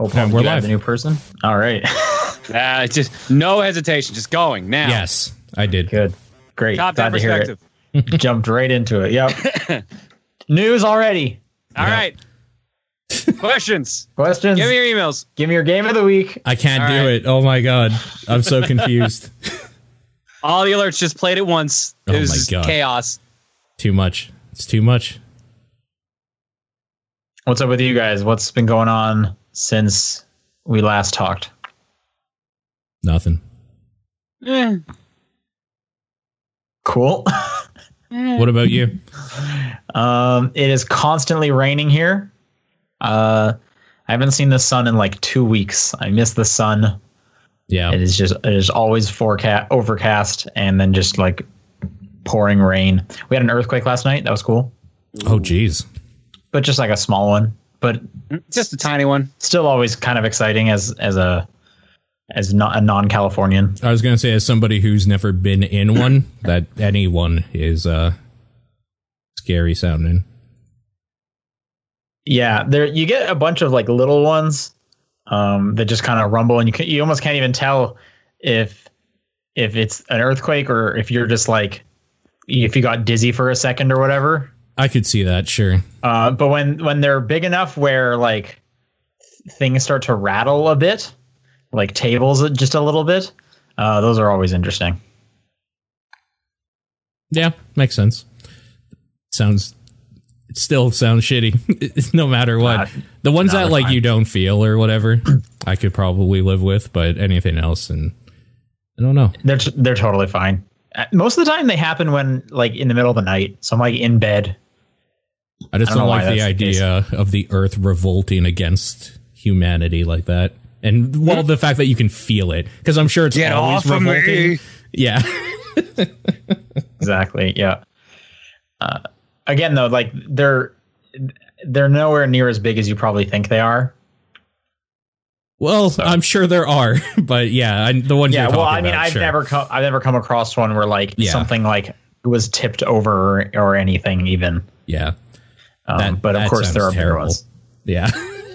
Oh, Paul, we're we're live. live. The new person. All right. Uh, just no hesitation, just going now. Yes, I did. Good. Great. Top down Glad to hear perspective. it. Jumped right into it. Yep. News already. All Yeah. right. Questions. Questions. Give me your emails. Give me your game of the week. I can't All do right. it. Oh my god, I'm so confused. All the alerts just played at once. It Oh was my God. chaos. too much. It's too much. What's up with you guys? What's been going on since we last talked? Nothing. Eh, Cool. What about you? um, it is constantly raining here. Uh, I haven't seen the sun in like two weeks. I miss the sun. Yeah. It is just it is always forecast overcast and then just like pouring rain. We had an earthquake last night. That was cool, Oh geez. but just like a small one. But just a tiny one. still always kind of exciting as as a as not a non-Californian. I was gonna say, as somebody who's never been in one, that anyone is uh scary sounding. Yeah, there you get a bunch of like little ones um, that just kind of rumble, and you can, you almost can't even tell if if it's an earthquake or if you're just like if you got dizzy for a second or whatever. I could see that, sure. Uh, but when when they're big enough where like things start to rattle a bit, like tables just a little bit, uh, those are always interesting. Yeah, makes sense. Sounds it still sounds shitty, no matter what. Uh, the ones that like fine. you don't feel or whatever, I could probably live with, but anything else, and I don't know. They're t- they're totally fine. Uh, Most of the time, they happen when like in the middle of the night. So I'm like in bed. I just I don't don't, like the that's the idea of the Earth revolting against humanity like that, and well, the fact that you can feel it because I'm sure it's Get always off of me. revolting. Yeah, Exactly. Yeah. Uh, again, though, like they're they're nowhere near as big as you probably think they are. well, I'm sure there are, but yeah, I, the ones Yeah. Well, I mean, about, I've sure. never come I've never come across one where like Yeah. something like was tipped over or anything even. yeah, Um, That- but of course, there are sounds bigger terrible. ones. yeah.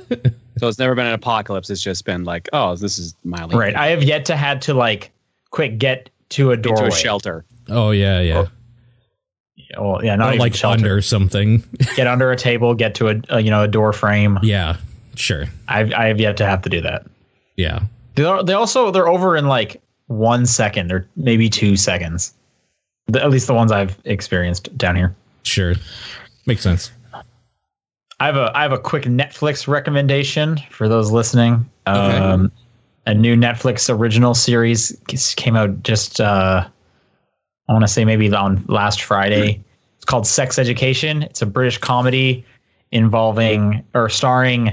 So it's never been an apocalypse. It's just been like, oh, this is mildly Right. I have yet to had to like quick get to a into doorway. a shelter. oh yeah, yeah. Well, yeah, not Or like shelter. under something. Get under a table. Get to a, a you know a door frame. yeah, sure. I've I have yet to have to do that. Yeah, They're, they also they're over in like one second or maybe two seconds. The, at least the ones I've experienced down here. sure. Makes sense. I have a I have a quick Netflix recommendation for those listening. Um, a new Netflix original series came out just uh, I want to say maybe on last Friday. It's called Sex Education. It's a British comedy involving or starring.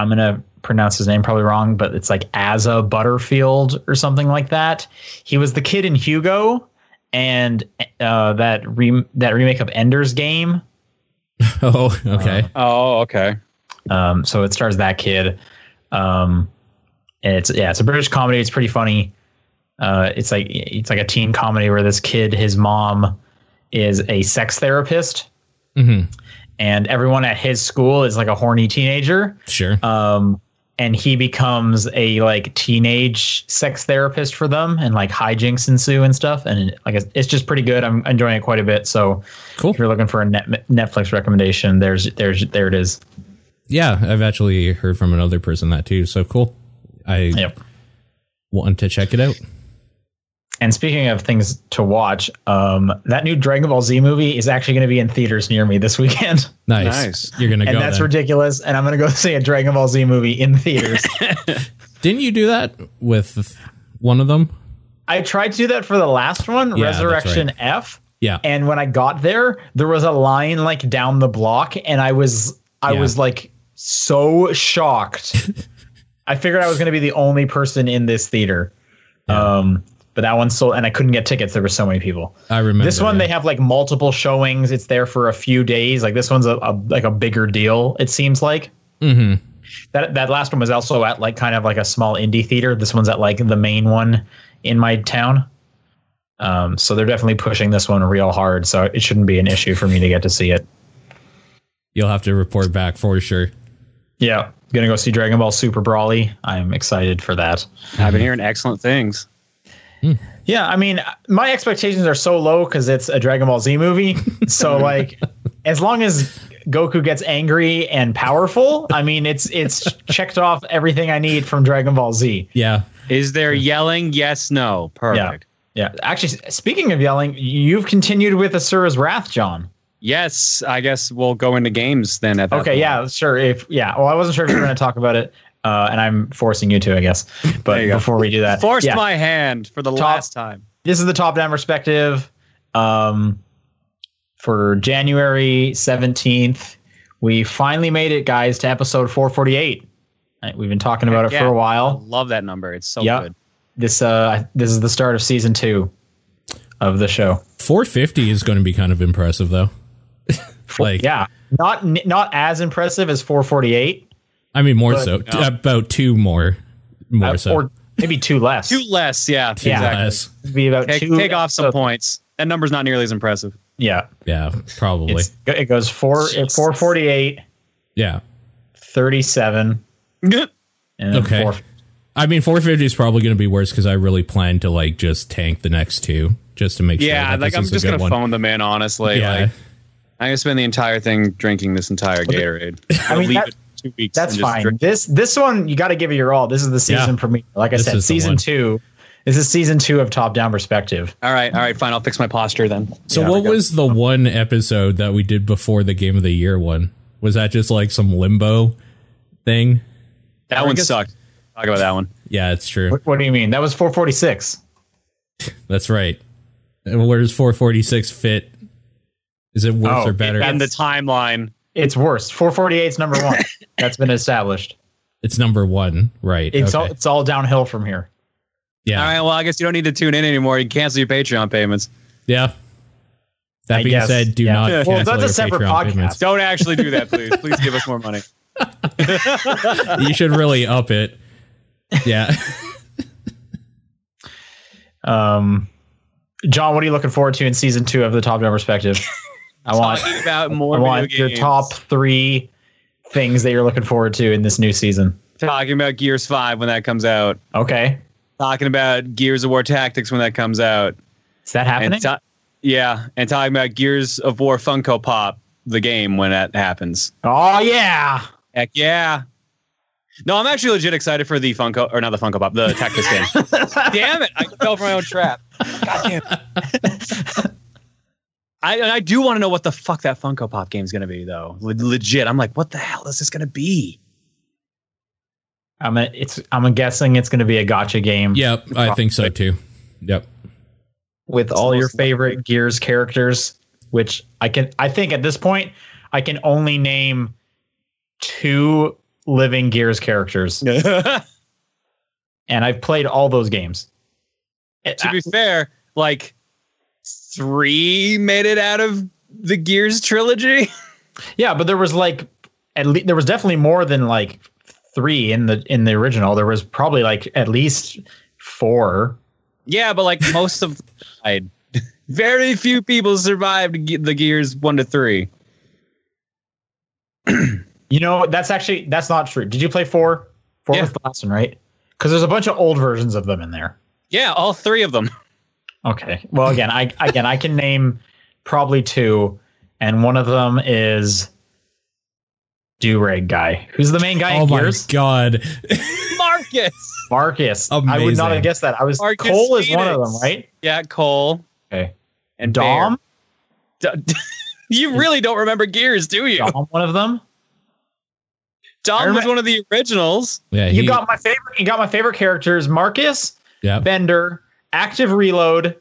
I'm gonna pronounce his name probably wrong, but it's like Asa Butterfield or something like that. He was the kid in Hugo and uh, that re- that remake of Ender's Game. Oh, okay. Oh, okay. Um, so it stars that kid. Um, and it's yeah, it's a British comedy. It's pretty funny. Uh, it's like it's like a teen comedy where this kid, his mom, is a sex therapist, hmm and everyone at his school is like a horny teenager. Sure. Um, and he becomes a like teenage sex therapist for them, and like hijinks ensue and stuff. And like it's, just pretty good. I'm enjoying it quite a bit. So cool. if you're looking for a net, Netflix recommendation, there's there's there it is. Yeah, I've actually heard from another person that too. So cool. I Yep. want to check it out. And speaking of things to watch, um, that new Dragon Ball Z movie is actually going to be in theaters near me this weekend, Nice. Nice. You're gonna go. and that's then. ridiculous. And I'm going to go see a Dragon Ball Z movie in theaters. Didn't you do that with one of them? I tried to do that for the last one, Yeah, Resurrection right. F, Yeah. and when I got there, there was a line like down the block, and I was I Yeah. was like so shocked. I figured I was going to be the only person in this theater. Um, but that one sold, and I couldn't get tickets. There were so many people. I remember This one yeah. they have like multiple showings. It's there for a few days. Like this one's a, a like a bigger deal. It seems like Mhm. that that last one was also at like kind of like a small indie theater. This one's at like the main one in my town. Um, so they're definitely pushing this one real hard. So it shouldn't be an issue for me to get to see it. You'll have to report back for sure. Yeah, gonna go see Dragon Ball Super Broly. I'm excited for that. I've been hearing excellent things. Yeah, I mean, my expectations are so low because it's a Dragon Ball Z movie. so like, as long as Goku gets angry and powerful, I mean, it's it's checked off everything I need from Dragon Ball Z. Yeah. Is there yelling? Yes, no. Perfect. Yeah, actually, speaking of yelling, you've continued with Asura's Wrath, John. Yes, I guess we'll go into games then. At that Okay, point. yeah, sure. If yeah, well, I wasn't sure if you were going to talk about it, uh, and I'm forcing you to, I guess. But you go. before we do that, Forced yeah, my hand for the Top- last time. this is the top-down perspective. Um, for January seventeenth, we finally made it, guys, to episode 448. Right, We've been talking about it Yeah. for a while. love that number. It's so Yeah. good. This uh, this is the start of season two of the show. 450 is going to be kind of impressive, though. like, Yeah, not not as impressive as 448, I mean, more But- so. Yeah. About two more. More uh, so. or maybe two less. Two less, yeah. Two exactly. less. Be about Take, two. take off some so- points. That number's not nearly as impressive. Yeah, Yeah, probably. it's, it goes four 448, yeah. 37, and Okay. four. I mean, 450 is probably going to be worse because I really plan to like just tank the next two just to make sure. yeah, that like this I'm just gonna phone them in. Honestly, Yeah, like I'm gonna spend the entire thing drinking this entire Gatorade. I mean, leave that- it two weeks. That's fine. drink- This this one you got to give it your all. This is the season Yeah. premiere. Like I This said, season two. This is season two of Top Down Perspective. All right, all right, fine. I'll fix my posture then. So, Yeah, what was the one episode that we did before the Game of the Year one? Was that just like some limbo thing? That I one guess- sucked. Talk about that one. Yeah, it's true. What, what do you mean? That was 446. That's right. And where does 446 fit? Is it worse Oh, or better? And the timeline. It's worse. 448 is number one. That's been established. it's number one, right? It's all it's all downhill from here. yeah, All right, well, I guess you don't need to tune in anymore. You can cancel your Patreon payments. yeah. That I being guess, said, do yeah. not Well, cancel that's a separate Patreon podcast. payments. Don't actually do that, please. Please give us more money. You should really up it. Yeah. Um, John, what are you looking forward to in season two of the Top Down Perspective? I want Talking about more I want video your top three things that you're looking forward to in this new season. Talking about Gears 5 when that comes out. Okay, Talking about Gears of War Tactics when that comes out. is that happening? And ta- yeah, and talking about Gears of War Funko Pop, the game when that happens. oh yeah. Heck yeah. No, I'm actually legit excited for the Funko, or not the Funko Pop, the Tactics game. damn it. I fell for my own trap. God damn it. I, I do want to know what the fuck that Funko Pop game is going to be, though. Le- legit. I'm like, what the hell is this going to be? I'm a, it's I'm guessing it's going to be a gotcha game. yep, I think so too. Yep. with all your favorite Gears characters, which I can I think at this point I can only name two living Gears characters, and I've played all those games. To be fair, like three made it out of the Gears trilogy. yeah, but there was like at least there was definitely more than like three in the in the original. There was probably like at least four. yeah, but like most of died. Very few people survived the Gears one to three. You know, that's actually that's not true. Did you play four? Four Yeah. was the last one, right? Because there's a bunch of old versions of them in there. Yeah, all three of them. Okay. Well, again, I again I can name probably two, and one of them is Durag guy. Who's the main guy Oh in my Gears? god. Marcus. Marcus. I would not have guessed that. I was Marcus Cole is one of them, right? Yeah, Cole Okay. and Dom. D- you really don't remember Gears, do you? Dom, one of them. Dom I was one of the originals. Yeah, You got my favorite. You got my favorite characters: Marcus, yeah. Bender, Active Reload,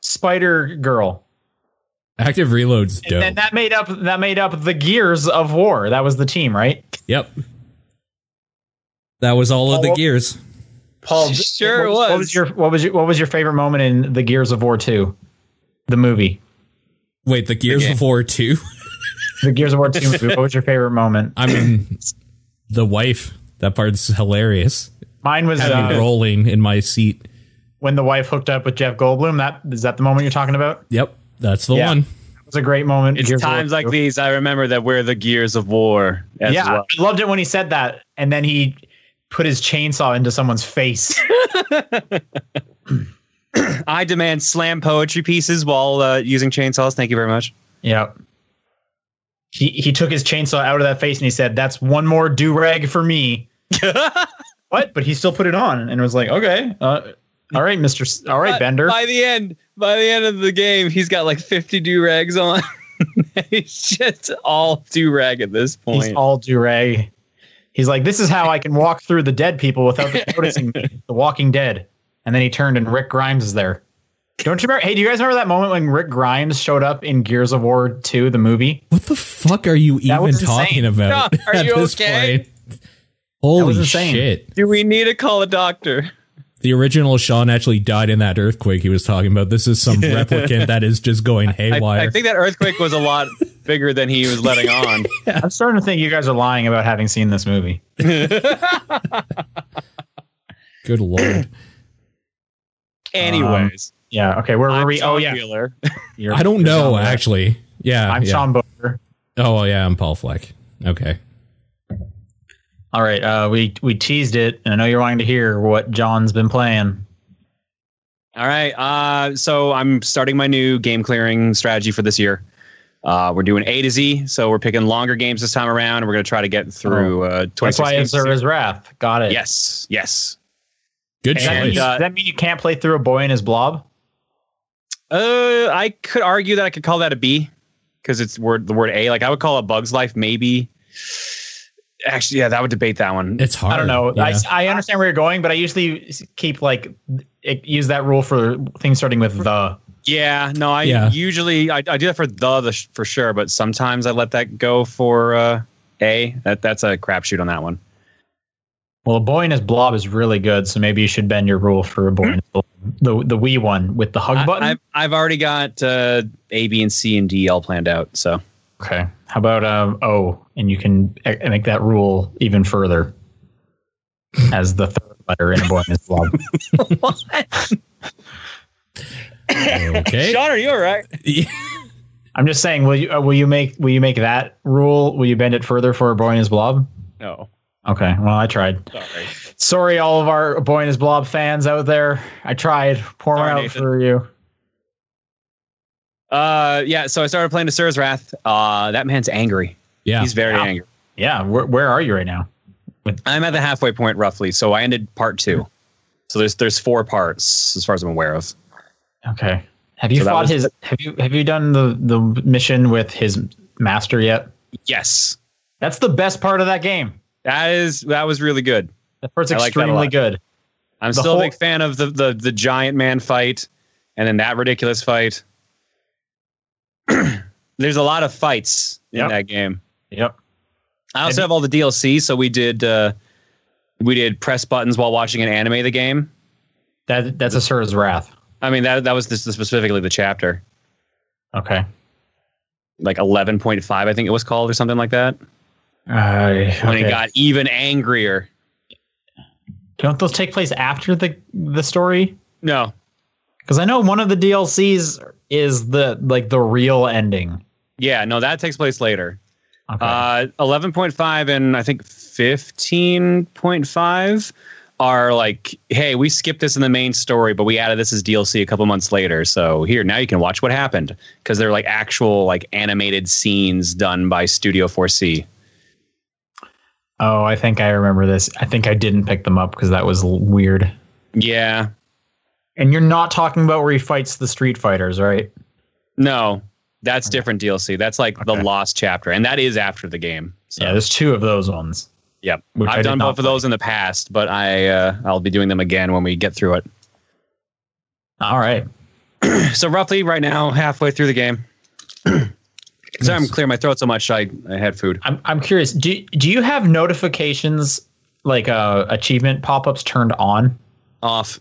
Spider Girl, Active Reload's and dope. then that made up that made up the Gears of War. That was the team, right? yep. That was all of the gears. Paul, Sure what, What was. was your what was your what was your favorite moment in the Gears of War two, the movie, Wait, the Gears game. of War 2? the Gears of War two movie? What was your favorite moment? I mean, the wife. That part's hilarious. Mine was uh, rolling in my seat. When the wife hooked up with Jeff Goldblum. That is that the moment you're talking about? Yep, that's the Yeah. one. It was a great moment. It's Gears times like these I remember that we're the gears of war. As yeah, well. I loved it when he said that, and then he put his chainsaw into someone's face. I demand slam poetry pieces while uh, using chainsaws. Thank you very much. yep. He he took his chainsaw out of that face and he said, "That's one more do rag for me." what? But he still put it on and was like, "Okay, uh, all right, Mister, S- all right, By- Bender." By the end, by the end of the game, he's got like 50 do rags on. he's just all do rag at this point. He's all do rag. He's like, "This is how I can walk through the dead people without noticing me." The Walking Dead. And then he turned and Rick Grimes is there. Don't you remember? Hey, do you guys remember that moment when Rick Grimes showed up in Gears of War 2, the movie? What the fuck are you even talking about? No, are at you this okay? point? Holy insane. shit. do we need to call a doctor? The original Sean actually died in that earthquake he was talking about. This is some replicant that is just going I, haywire. I think that earthquake was a lot bigger than he was letting on. I'm starting to think you guys are lying about having seen this movie. Good lord. Anyways, um, Yeah. Okay. Where were I'm we? Oh, yeah. I don't know, actually. Yeah. I'm yeah. Sean Boker. Oh, yeah, I'm Paul Fleck. Okay. All right. Uh, we we teased it, and I know you're wanting to hear what John's been playing. All right. Uh, so I'm starting my new game clearing strategy for this year. Uh, we're doing A to Z, so we're picking longer games this time around. and We're going to try to get through uh, 26 That's why games. Asura's Wrath. Got it. Yes, yes. Good Does that, mean, choice. uh, does that mean you can't play through a boy and his blob? Uh, I could argue that I could call that a B because it's word the word A. Like I would call a Bug's Life maybe. Actually, yeah, that would debate that one. it's hard. I don't know. Yeah. I, I understand where you're going, but I usually keep like it, use that rule for things starting with the. Yeah, no, I Yeah. usually I, I do that for the, the sh- for sure, but sometimes I let that go for uh, A. That that's a crapshoot on that one. Well, a boy and his blob is really good, so maybe you should bend your rule for a boy and his blob. The the Wii one with the hug I, button. I've I've already got uh, A, B, and C and D all planned out. So okay. How about um O, and you can e- make that rule even further as the third letter in a boy and his blob. okay. Sean, are you all right? I'm just saying, will you uh, will you make will you make that rule? Will you bend it further for a boy and his blob? No, Okay. Well, I tried. sorry. Sorry, all of our boy and his blob fans out there. I tried. Pour Sorry, out Nathan. for you. Uh, yeah. So I started playing Asura's Wrath. Uh, that man's angry. Yeah. He's very Wow. angry. Yeah. Where, where are you right now? I'm at the halfway point roughly. So I ended part two. So there's there's four parts as far as I'm aware of. Okay. Have you So fought was- his? Have you have you done the the mission with his master yet? Yes, That's the best part of that game. that is that was really good. That part's I like that extremely good. I'm The still whole- a big fan of the, the the giant man fight, and then that ridiculous fight. There's a lot of fights in that game. Yep. I also have all the DLC, so we did uh, we did press buttons while watching an anime of the game. That that's Asura's Wrath. I mean that that was this, specifically the chapter, Okay. like 11.5, I think it was called, or something like that. Uh, When okay. it got even angrier. Don't those take place after the the story? No, Because I know one of the DLCs is the like the real ending. yeah, no, that takes place later. Okay. Uh, 11.5 and I think 15.5 are like, hey, we skipped this in the main story, but we added this as DLC a couple months later. So here, now you can watch what happened because they're like actual like animated scenes done by Studio 4C. oh, I think I remember this. I think I didn't pick them up because that was weird. Yeah, And you're not talking about where he fights the Street Fighters, right? no, that's different DLC. That's like the Okay. lost chapter, and that is after the game. So, Yeah, there's two of those ones. yep. which I've done both of those in the past, but I uh, I'll be doing them again when we get through it. All right. so roughly right now, halfway through the game. Sorry, I'm clearing my throat so much. I, I had food. I'm I'm curious. Do do you have notifications like uh achievement pop-ups turned on? Off.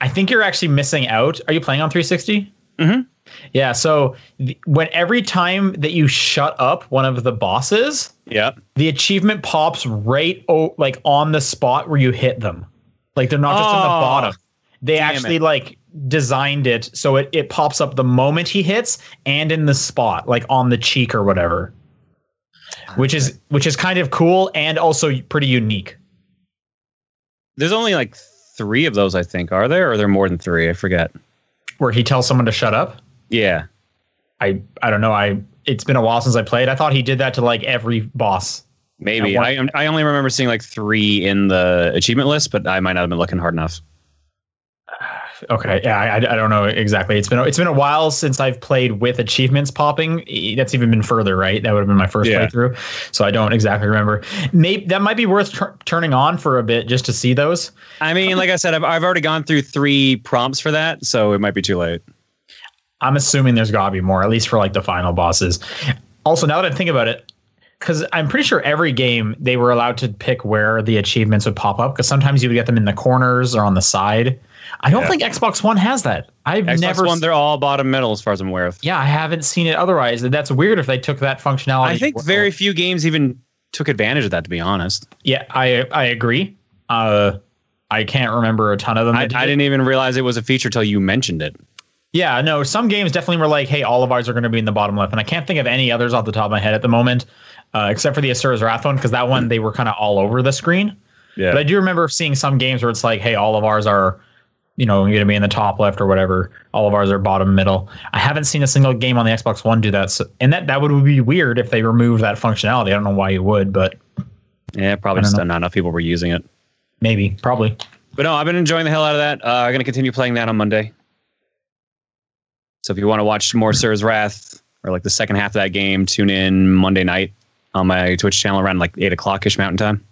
I think you're actually missing out. Are you playing on 360? Mhm. Yeah. So th- when every time that you shut up one of the bosses, yeah, the achievement pops right o- like on the spot where you hit them. Like they're not just on the Oh. bottom. they actually it. like designed it so it, it pops up the moment he hits and in the spot, like on the cheek or whatever. Which is which is kind of cool and also pretty unique. There's only like three of those, I think. Are there? Or are there more than three? I forget. Where he tells someone to shut up. Yeah. I I don't know. I it's been a while since I played. I thought he did that to like every boss. Maybe. I, I only remember seeing like three in the achievement list, but I might not have been looking hard enough. Okay, yeah, I, I don't know exactly. It's been it's been a while since I've played with achievements popping. That's even been further, right? That would have been my first Yeah. playthrough, so I don't exactly remember. Maybe that might be worth tur- turning on for a bit just to see those. I mean, like I said, I've, I've already gone through three prompts for that, so it might be too late. I'm assuming there's got to be more, at least for like the final bosses. Also, now that I think about it, because I'm pretty sure every game they were allowed to pick where the achievements would pop up. Because sometimes you would get them in the corners or on the side. I don't Yeah. think Xbox One has that. I've Xbox never. One, they're all bottom middle as far as I'm aware of. yeah, I haven't seen it otherwise. That's weird if they took that functionality. I think very few games even took advantage of that, to be honest. Yeah, I I agree. Uh, I can't remember a ton of them. I, did I didn't even realize it was a feature till you mentioned it. Yeah, no, some games definitely were like, hey, all of ours are going to be in the bottom left. And I can't think of any others off the top of my head at the moment, uh, except for the Asura's Wrath one, because that one they were kind of all over the screen. Yeah. But I do remember seeing some games where it's like, hey, all of ours are, you know, going to be in the top left or whatever. All of ours are bottom middle. I haven't seen a single game on the Xbox One do that. So, and that, that would be weird if they removed that functionality. I don't know why you would, but yeah, probably just know. not enough people were using it. maybe, probably. But no, I've been enjoying the hell out of that. Uh, I'm going to continue playing that on Monday. So if you want to watch more Asura's Wrath or like the second half of that game, tune in Monday night on my Twitch channel around like eight o'clock ish Mountain Time.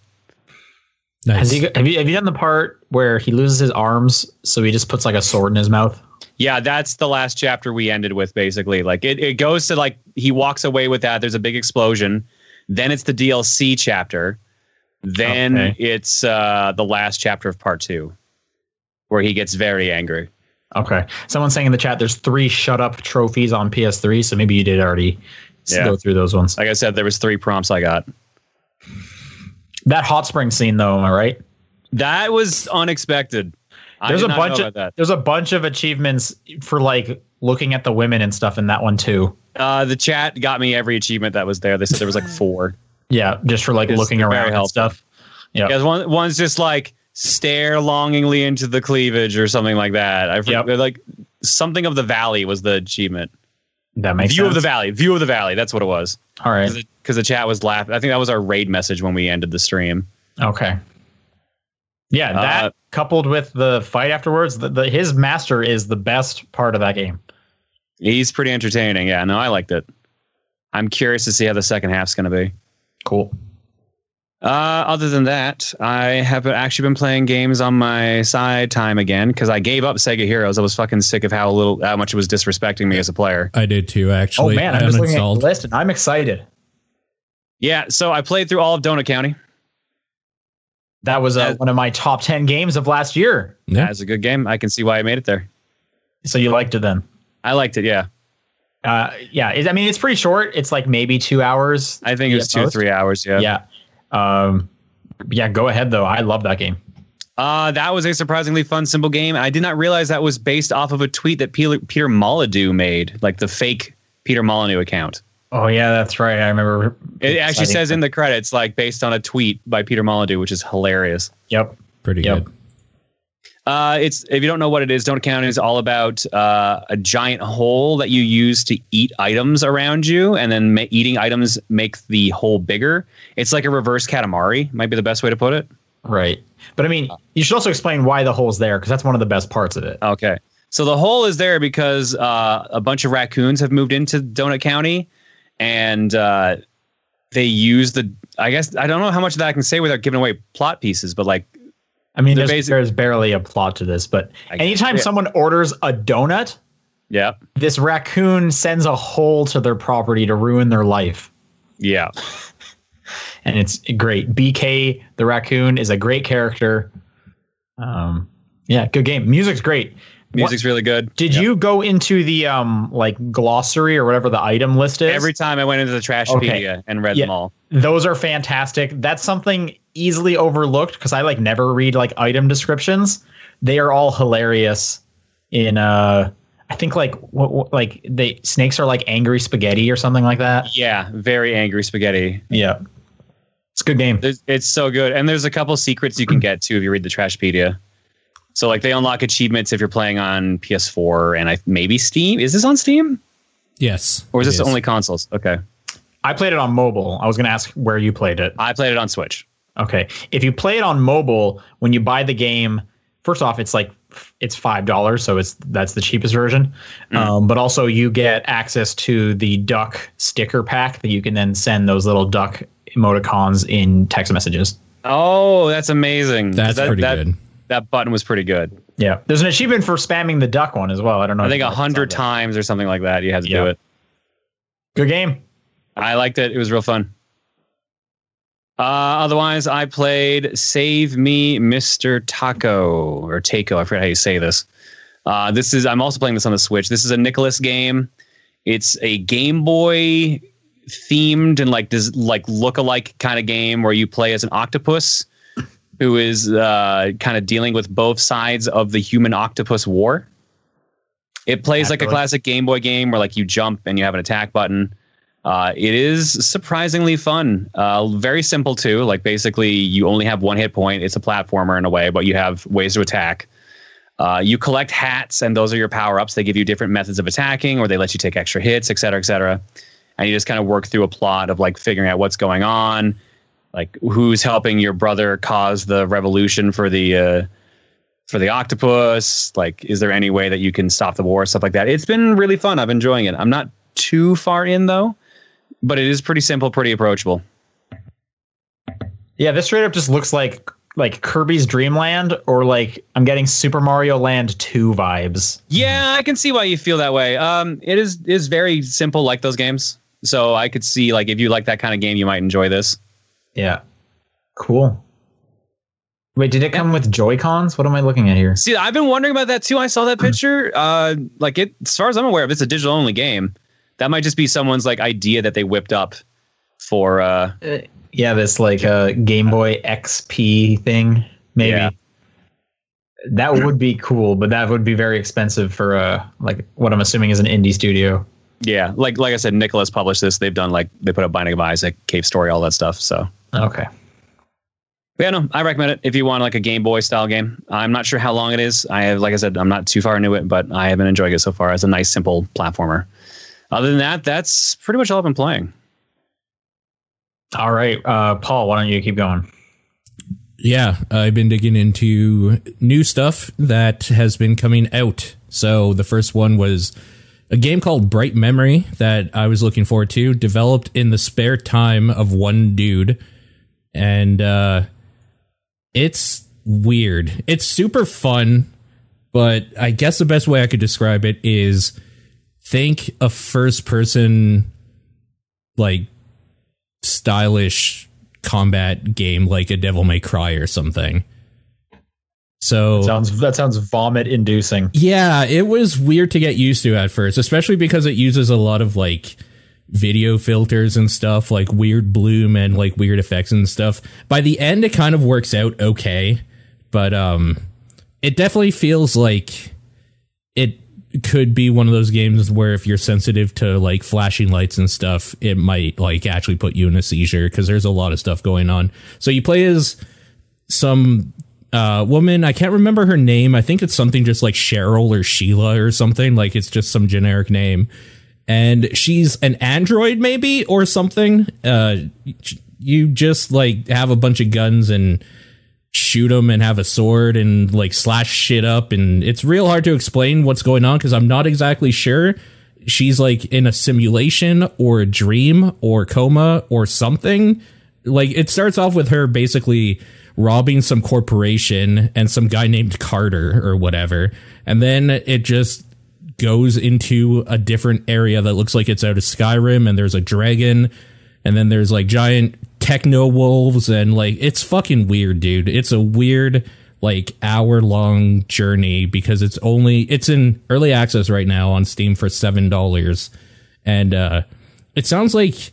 Nice. Has he, have, you, have you done the part where he loses his arms, so he just puts like a sword in his mouth? Yeah, that's the last chapter we ended with basically. Like it, it goes to like he walks away with that. There's a big explosion. Then it's the DLC chapter. Then Okay. it's uh, the last chapter of part two, where he gets very angry. Okay. Someone's saying in the chat there's three shut up trophies on PS3, so maybe you did already Yeah. go through those ones. Like I said, there was three prompts I got. That hot spring scene though, am I right? That was unexpected. I There's a bunch of that. there's a bunch of achievements for like looking at the women and stuff in that one too. Uh, the chat got me every achievement that was there. They said there was like four. Yeah, just for like It's looking around and stuff. Yeah. Yeah, one one's just like stare longingly into the cleavage or something like that. I Yep. like something of the valley was the achievement. That makes View sense. of the valley. View of the valley. That's what it was. All right. Because the chat was laughing. I think that was our raid message when we ended the stream. Okay. Yeah, that Uh, coupled with the fight afterwards, the, the his master is the best part of that game. He's pretty entertaining. Yeah, no, I liked it. I'm curious to see how the second half's going to be. Cool. Uh, other than that, I have actually been playing games on my side time again because I gave up Sega Heroes. I was fucking sick of how little, how much it was disrespecting me as a player. I did too, actually. Oh man, I I'm just looking at the list and I'm excited. Yeah, so I played through all of Donut County. That was uh, one of my top 10 games of last year. Yeah. That's a good game. I can see why I made it there. So you liked it then? I liked it. Yeah, Uh, yeah. It, I mean, it's pretty short. It's like maybe two hours. I think it was two or most. three hours. Yeah. Yeah. Um, yeah. Go ahead though. I love that game. Uh, that was a surprisingly fun, simple game. I did not realize that was based off of a tweet that Peter, Peter Molyneux made, like the fake Peter Molyneux account. Oh yeah, that's right. I remember. It actually Exciting. says in the credits, like based on a tweet by Peter Molyneux, which is hilarious. Yep. Pretty Yep. good. Uh, it's if you don't know what it is, don't count is all about uh, a giant hole that you use to eat items around you, and then ma- eating items make the hole bigger. It's like a reverse Katamari, might be the best way to put it. Right. But I mean, you should also explain why the hole's there because that's one of the best parts of it. Okay, so the hole is there because uh, a bunch of raccoons have moved into Donut County, and uh, they use the. I guess I don't know how much of that I can say without giving away plot pieces, but like I mean, there's, basic- there's barely a plot to this, but I- anytime someone orders a donut, yeah, this raccoon sends a hole to their property to ruin their life. yeah. And it's great. BK the raccoon is a great character. Um, yeah, good game. Music's great. Music's really good. Did Yeah. you go into the um like glossary or whatever the item list is? Every time I went into the Trashpedia and read them all. Those are fantastic. That's something easily overlooked because I like never read like item descriptions. they are all hilarious. In uh, I think like what, what like they snakes are like angry spaghetti or something like that. Yeah, very angry spaghetti. Yeah, it's a good game. There's, it's so good, and there's a couple secrets you can get too if you read the Trashpedia. So like they unlock achievements if you're playing on PS4 and I maybe Steam. Is this on Steam Yes. or is it this only consoles? Okay, I played it on mobile. I was going to ask where you played it. I played it on Switch. Okay. If you play it on mobile, when you buy the game, first off, it's like it's five dollars, so it's that's the cheapest version. Um, but also, you get access to the duck sticker pack that you can then send those little duck emoticons in text messages. Oh, that's amazing. That's that, pretty that, good. That button was pretty good. Yeah, there's an achievement for spamming the duck one as well. I don't know. I think a hundred it's on there. times or something like that. You had to Yeah. do it. Good game. I liked it. It was real fun. Uh, otherwise, I played Save Me, Mr. Tako or Taco. I forget how you say this. Uh, this is. I'm also playing this on the Switch. This is a Nicalis game. It's a Game Boy themed and like this like look-alike kind of game where you play as an octopus who is uh, kind of dealing with both sides of the human octopus war. It plays like a classic Game Boy game where like you jump and you have an attack button. Uh, it is surprisingly fun. Uh, very simple too. Like basically, you only have one hit point. It's a platformer in a way, but you have ways to attack. Uh, you collect hats, and those are your power ups. They give you different methods of attacking, or they let you take extra hits, et cetera, et cetera. And you just kind of work through a plot of like figuring out what's going on, like who's helping your brother cause the revolution for the uh, for the octopus. Like, is there any way that you can stop the war? Stuff like that. It's been really fun. I'm enjoying it. I'm not too far in though, but it is pretty simple, pretty approachable. Yeah, this straight up just looks like like Kirby's Dream Land or like I'm getting Super Mario Land 2 vibes. Yeah, I can see why you feel that way. Um, it is is very simple, like those games. So I could see like if you like that kind of game, you might enjoy this. Yeah. Cool. Wait, did it come with Joy Cons? What am I looking at here? See, I've been wondering about that too. I saw that picture. Uh, like it, as far as I'm aware, if it's a digital only game, that might just be someone's like idea that they whipped up for. Uh, Uh, yeah, this like uh, Game Boy XP thing, maybe. Yeah. That would be cool, but that would be very expensive for uh like what I'm assuming is an indie studio. yeah, like like I said, Nicalis published this. They've done like they put up Binding of Isaac, Cave Story, all that stuff. So Okay. But yeah, no, I recommend it if you want like a Game Boy style game. I'm not sure how long it is. I have, like I said, I'm not too far into it, but I have been enjoying it so far as a nice, simple platformer. Other than that, that's pretty much all I've been playing. All right, uh, Paul, why don't you keep going? Yeah, I've been digging into new stuff that has been coming out. So the first one was a game called Bright Memory that I was looking forward to, developed in the spare time of one dude. And uh it's weird. It's super fun, but I guess the best way I could describe it is think a first person like stylish combat game like a Devil May Cry or something. So Sounds that sounds vomit inducing. yeah, it was weird to get used to at first, especially because it uses a lot of like video filters and stuff, like weird bloom and like weird effects and stuff. By the end it kind of works out okay, but um it definitely feels like it could be one of those games where if you're sensitive to like flashing lights and stuff, it might like actually put you in a seizure because there's a lot of stuff going on. So you play as some uh, woman. I can't remember her name. I think it's something just like Cheryl or Sheila or something. Like it's just some generic name. And she's an android, maybe, or something. Uh, you just like have a bunch of guns and shoot them and have a sword and like slash shit up. And it's real hard to explain what's going on because I'm not exactly sure. She's like in a simulation or a dream or coma or something like it starts off with her basically robbing some corporation and some guy named Carter or whatever. And then it just goes into a different area that looks like it's out of Skyrim and there's a dragon and then there's like giant techno wolves and like it's fucking weird, dude. It's a weird like hour long journey because it's only it's in early access right now on Steam for $7 and uh it sounds like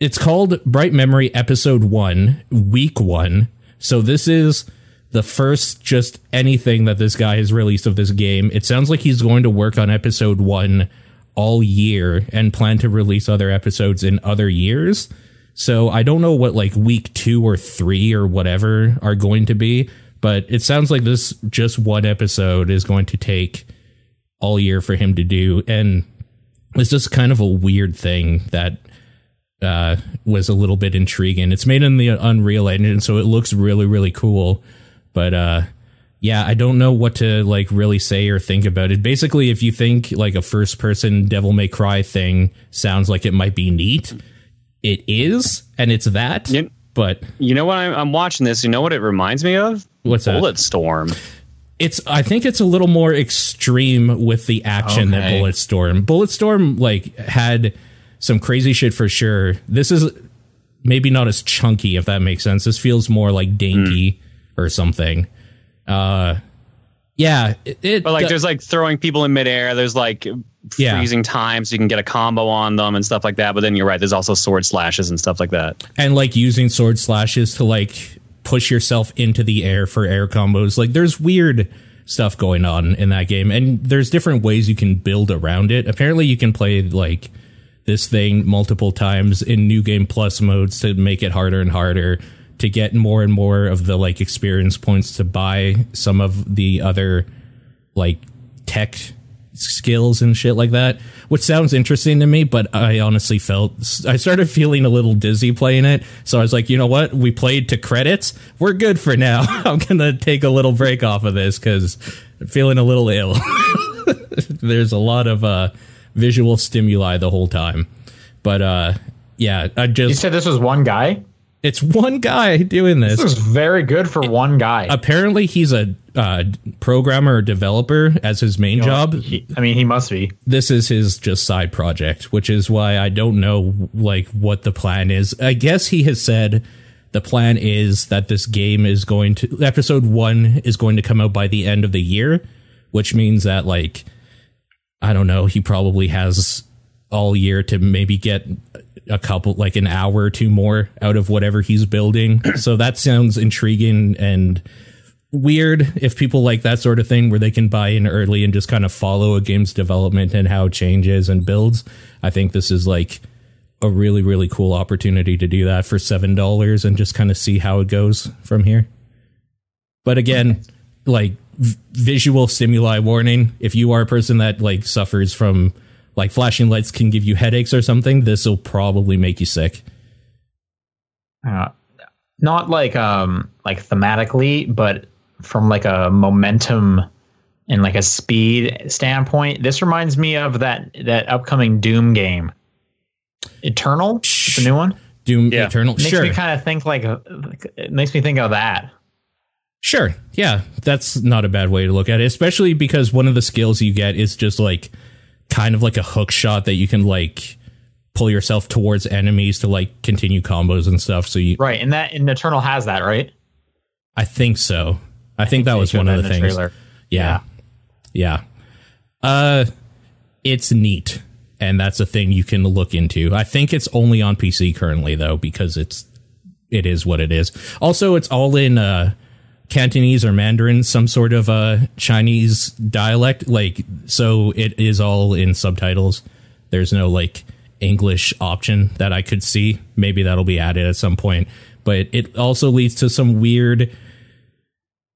it's called Bright Memory Episode 1, Week 1. So this is the first just anything that this guy has released of this game. It sounds like he's going to work on episode one all year and plan to release other episodes in other years. So I don't know what like week two or three or whatever are going to be, but it sounds like this just one episode is going to take all year for him to do. And it's just kind of a weird thing that uh, was a little bit intriguing. It's made in the Unreal Engine, so it looks really, really cool. But uh, yeah, I don't know what to like really say or think about it. Basically, if you think like a first person Devil May Cry thing sounds like it might be neat, it is, and it's that. You, but you know what? I'm, I'm, watching this. You know what it reminds me of? What's that? Bulletstorm. It's. I think it's a little more extreme with the action okay. than Bulletstorm. Bulletstorm like had some crazy shit for sure. This is maybe not as chunky, if that makes sense. This feels more like dainty mm. Or something. Uh, yeah, it, it, but like there's like throwing people in midair. There's like freezing yeah. time so you can get a combo on them and stuff like that. But then you're right. There's also sword slashes and stuff like that. And like using sword slashes to like push yourself into the air for air combos. Like there's weird stuff going on in that game, and there's different ways you can build around it. Apparently, you can play like this thing multiple times in new game plus modes to make it harder and harder to get more and more of the like experience points to buy some of the other like tech skills and shit like that, which sounds interesting to me, but I honestly felt I started feeling a little dizzy playing it. So I was like, you know what? We played to credits. We're good for now. I'm going to take a little break off of this cuz I'm feeling a little ill. There's a lot of uh, visual stimuli the whole time. But uh, yeah, I just You said this was one guy? It's one guy doing this. This is very good for one guy. Apparently, he's a uh, programmer or developer as his main you know, job. He, I mean, he must be. This is his just side project, which is why I don't know like what the plan is. I guess he has said the plan is that this game is going to episode one is going to come out by the end of the year, which means that like I don't know. He probably has all year to maybe get a couple like an hour or two more out of whatever he's building. so that sounds intriguing and weird if people like that sort of thing where they can buy in early and just kind of follow a game's development and how it changes and builds. I think this is like a really really cool opportunity to do that for $7 and just kind of see how it goes from here. But again, like visual stimuli warning, if you are a person that like suffers from like flashing lights can give you headaches or something, this will probably make you sick. Uh, not like um like thematically, but from like a momentum and like a speed standpoint, this reminds me of that that upcoming Doom game, Eternal, the new one. Doom yeah. Eternal. Makes sure. me kind of think like it makes me think of that. Sure. Yeah, that's not a bad way to look at it, especially because one of the skills you get is just like kind of like a hook shot that you can like pull yourself towards enemies to like continue combos and stuff. So you right, and that in Eternal has that, right? I think so. I, I think, think that was one of the things. The yeah. yeah, yeah. Uh, it's neat, and that's a thing you can look into. I think it's only on PC currently though, because it's it is what it is. Also, it's all in uh Cantonese or Mandarin, some sort of uh, Chinese dialect. Like, so it is all in subtitles. There's no like English option that I could see. Maybe that'll be added at some point. But it also leads to some weird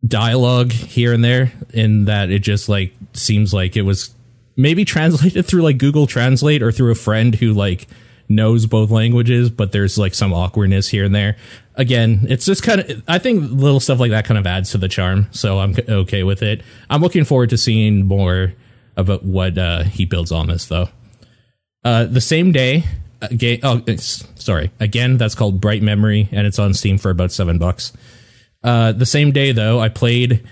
dialogue here and there, in that it just like seems like it was maybe translated through like Google Translate or through a friend who like knows both languages, but there's like some awkwardness here and there. Again, it's just kind of, I think little stuff like that kind of adds to the charm. So I'm okay with it. I'm looking forward to seeing more about what uh, he builds on this, though. Uh, the same day, again, oh, sorry, again, that's called Bright Memory, and it's on Steam for about seven bucks. Uh, the same day, though, I played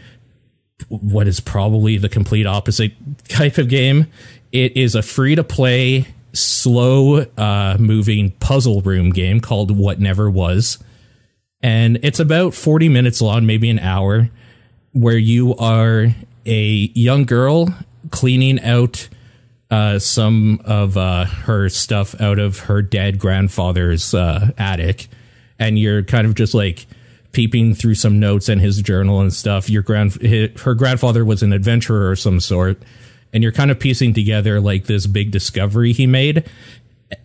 what is probably the complete opposite type of game. It is a free to play slow uh, moving puzzle room game called What Never Was. And it's about 40 minutes long, maybe an hour, where you are a young girl cleaning out uh, some of uh, her stuff out of her dead grandfather's uh, attic. And you're kind of just like peeping through some notes in his journal and stuff, your grand her grandfather was an adventurer of some sort, and you're kind of piecing together like this big discovery he made.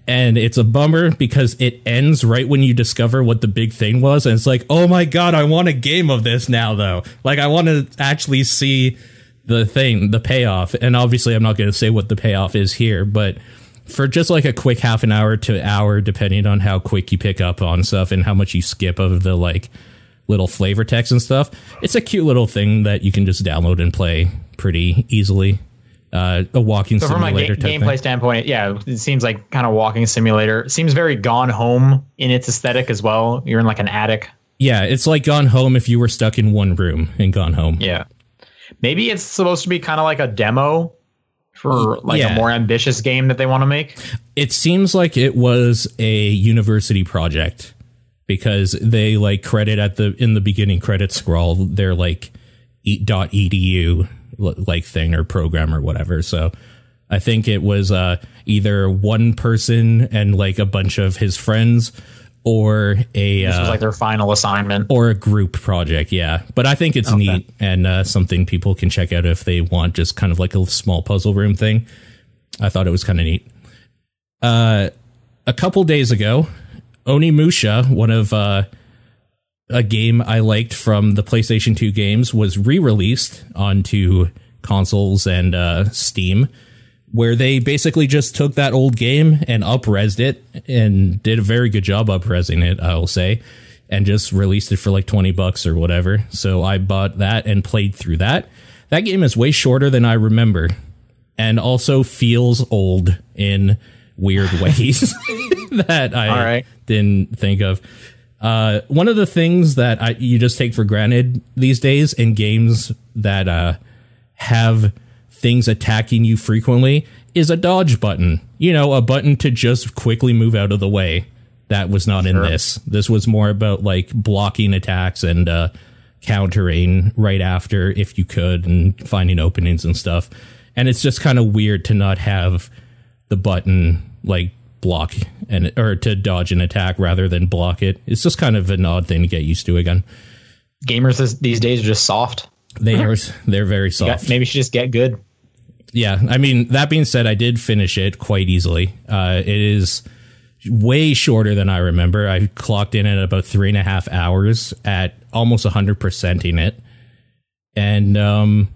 And it's a bummer because it ends right when you discover what the big thing was, and it's like, oh my god, I want a game of this now, though. Like, I want to actually see the thing, the payoff. And obviously, I'm not going to say what the payoff is here, but for just like a quick half an hour to hour, depending on how quick you pick up on stuff and how much you skip of the like little flavor text and stuff. It's a cute little thing that you can just download and play pretty easily. Uh, a walking so simulator. From a ga- gameplay thing. standpoint, yeah, it seems like kind of walking simulator. It seems very Gone Home in its aesthetic as well. You're in like an attic. Yeah, it's like Gone Home if you were stuck in one room and Gone Home. Yeah, maybe it's supposed to be kind of like a demo for like yeah. a more ambitious game that they want to make. It seems like it was a university project because they like credit at the in the beginning credit scroll they're like dot edu like thing or program or whatever. So i think it was uh, either one person and like a bunch of his friends or a this was uh, like their final assignment. or a group project yeah. But i think it's okay. neat and uh, something people can check out if they want just kind of like a small puzzle room thing. I thought it was kind of neat. Uh, a couple days ago Onimusha, one of uh, a game I liked from the PlayStation 2 games, was re-released onto consoles and uh, Steam, where they basically just took that old game and upresed it and did a very good job upresing it, I will say, and just released it for like 20 bucks or whatever. So I bought that and played through that. That game is way shorter than I remember and also feels old in weird ways that I didn't think of. Uh, one of the things that I, you just take for granted these days in games that uh, have things attacking you frequently is a dodge button. You know, a button to just quickly move out of the way. That was not sure. in this. This was more about like blocking attacks and uh, countering right after if you could and finding openings and stuff. And it's just kind of weird to not have the button like block and or to dodge an attack rather than block it. It's just kind of an odd thing to get used to again. Gamers these days are just soft. They are they're very soft. Got, maybe you should just get good. Yeah, I mean that being said, I did finish it quite easily. Uh, it is way shorter than I remember. I clocked in at about three and a half hours at almost hundred percent in it, and um,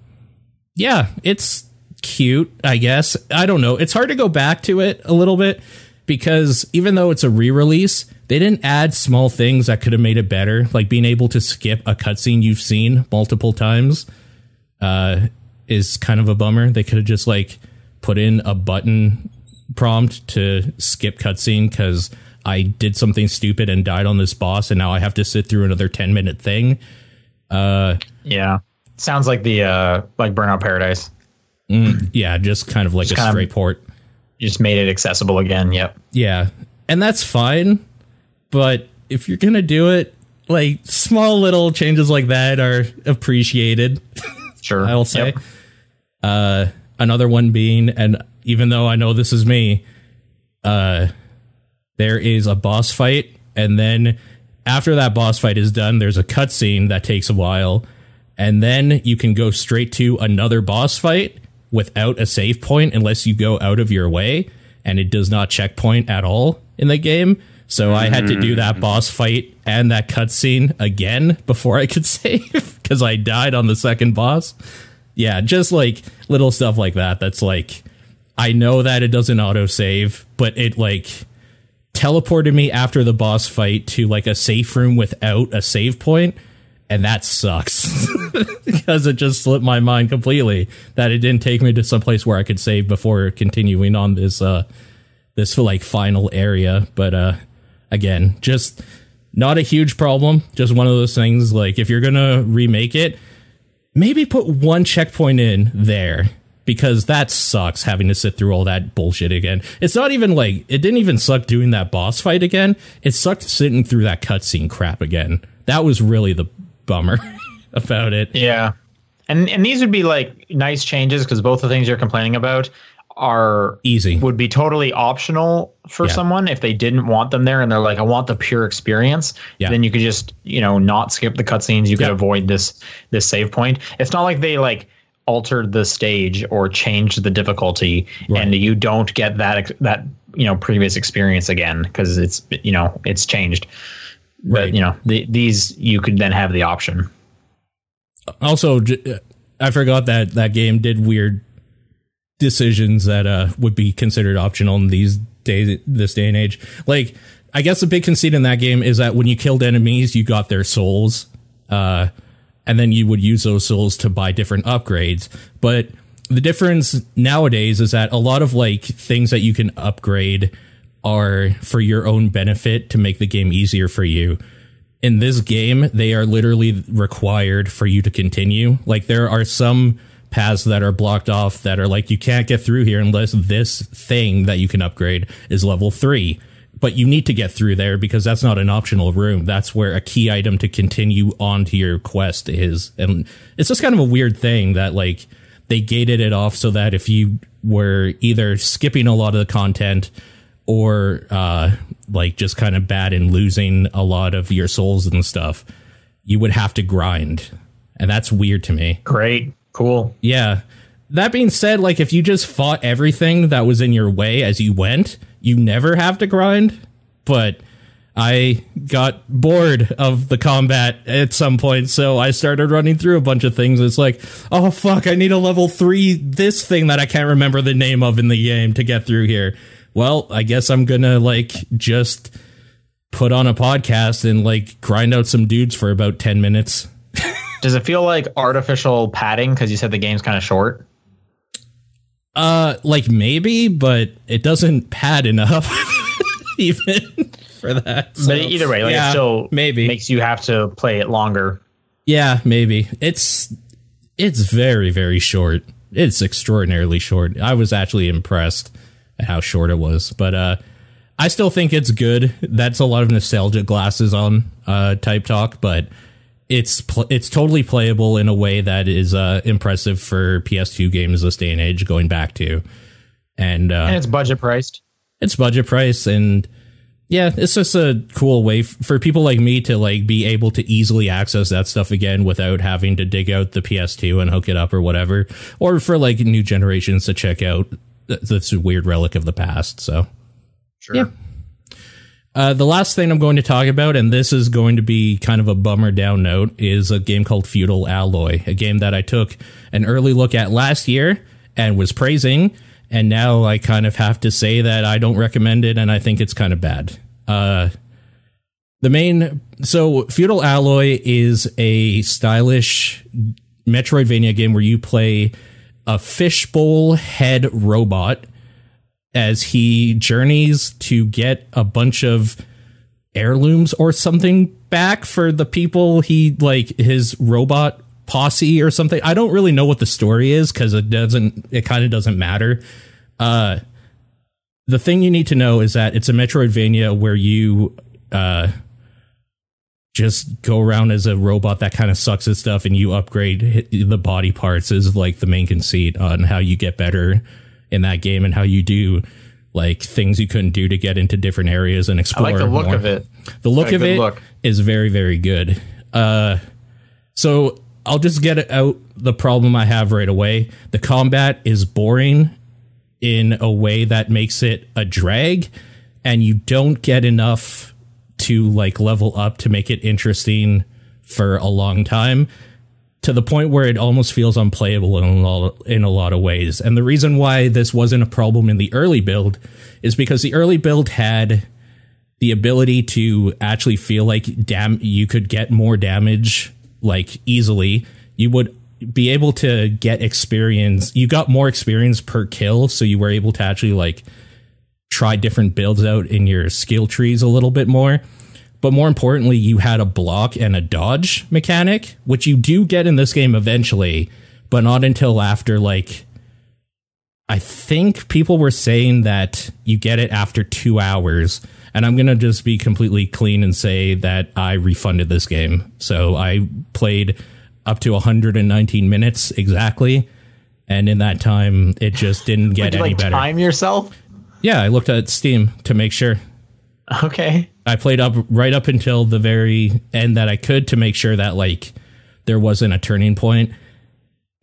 yeah, it's cute, I guess. I don't know. It's hard to go back to it a little bit because even though it's a re-release, they didn't add small things that could have made it better, like being able to skip a cutscene you've seen multiple times. Uh, is kind of a bummer. They could have just like put in a button prompt to skip cutscene because I did something stupid and died on this boss, and now I have to sit through another ten minute thing. Uh, yeah, sounds like the uh, like Burnout Paradise. Mm, yeah, just kind of like just a straight of, port. Just made it accessible again. Yep. Yeah, and that's fine. But if you're gonna do it, like small little changes like that are appreciated. Sure, I'll say. Yep. Uh, another one being, and even though I know this is me, uh, there is a boss fight, and then after that boss fight is done, there's a cutscene that takes a while, and then you can go straight to another boss fight without a save point unless you go out of your way, and it does not checkpoint at all in the game. So I had to do that mm. boss fight and that cutscene again before I could save because I died on the second boss. Yeah, just like little stuff like that. That's like I know that it doesn't auto save, but it like teleported me after the boss fight to like a safe room without a save point and that sucks because it just slipped my mind completely that it didn't take me to some place where I could save before continuing on this uh this like final area but uh again just not a huge problem just one of those things like if you're gonna remake it maybe put one checkpoint in there because that sucks having to sit through all that bullshit again. It's not even like it didn't even suck doing that boss fight again. It sucked sitting through that cutscene crap again. That was really the bummer about it. Yeah. And and these would be like nice changes because both the things you're complaining about are easy would be totally optional for Yeah. someone if they didn't want them there and they're like I want the pure experience Yeah. then you could just you know not skip the cutscenes you could Yeah. avoid this this save point it's not like they like altered the stage or changed the difficulty Right. and you don't get that that you know previous experience again because it's you know it's changed but Right. you know the, these you could then have the option. Also I forgot that that game did weird decisions that uh would be considered optional in these days this day and age. Like i guess the big conceit in that game is that when you killed enemies you got their souls uh and then you would use those souls to buy different upgrades. But the difference nowadays is that a lot of like things that you can upgrade are for your own benefit to make the game easier for you in this game, they are literally required for you to continue. Like there are some paths that are blocked off that are like you can't get through here unless this thing that you can upgrade is level 3. But you need to get through there because that's not an optional room. That's where a key item to continue on to your quest is. And it's just kind of a weird thing that like they gated it off so that if you were either skipping a lot of the content or uh like just kind of bad in losing a lot of your souls and stuff you would have to grind. And that's weird to me. Great. Cool. Yeah. That being said like if you just fought everything that was in your way as you went you never have to grind. But i got bored of the combat at some point so i started running through a bunch of things. It's like oh fuck i need a level 3 this thing that i can't remember the name of in the game to get through here well i guess i'm gonna like just put on a podcast and like grind out some dudes for about 10 minutes does it feel like artificial padding because you said the game's kind of short Uh, like maybe, but it doesn't pad enough even for that. So, but either way like yeah, it still maybe. makes you have to play it longer yeah, maybe it's it's very very short. It's extraordinarily short. I was actually impressed how short it was, but uh, I still think it's good. That's a lot of nostalgia glasses on uh type talk, but it's pl- it's totally playable in a way that is uh impressive for PS2 games this day and age going back to. And uh and it's budget priced it's budget price and yeah it's just a cool way f- for people like me to like be able to easily access that stuff again without having to dig out the ps2 and hook it up or whatever or for like new generations to check out this is weird relic of the past so Sure. Yeah. uh, the last thing I'm going to talk about, and this is going to be kind of a bummer down note, is a game called Feudal Alloy, a game that I took an early look at last year and was praising, and now I kind of have to say that I don't recommend it, and I think it's kind of bad. Uh, the main so Feudal Alloy is a stylish Metroidvania game where you play a fishbowl head robot as he journeys to get a bunch of heirlooms or something back for the people he like his robot posse or something. I don't really know what the story is cuz it doesn't it kind of doesn't matter. Uh the thing you need to know is that it's a Metroidvania where you uh just go around as a robot that kind of sucks at stuff and you upgrade the body parts is like the main conceit on how you get better in that game and how you do like things you couldn't do to get into different areas and i explore like the look more. of it The look of it is look. very, very good. Uh, so I'll just get out the problem I have right away. The combat is boring in a way that makes it a drag, and you don't get enough to like level up to make it interesting for a long time to the point where it almost feels unplayable in a lot, in a lot of ways. And the reason why this wasn't a problem in the early build is because the early build had the ability to actually feel like dam you could get more damage like easily you would be able to get experience you got more experience per kill so you were able to actually like try different builds out in your skill trees a little bit more but more importantly you had a block and a dodge mechanic which you do get in this game eventually but not until after like I think people were saying that you get it after two hours, and I'm gonna just be completely clean and say that I refunded this game. So I played up to 119 minutes exactly, and in that time, it just didn't get Did you any like better. time yourself? Yeah, I looked at Steam to make sure. Okay. I played up right up until the very end that I could to make sure that like there wasn't a turning point,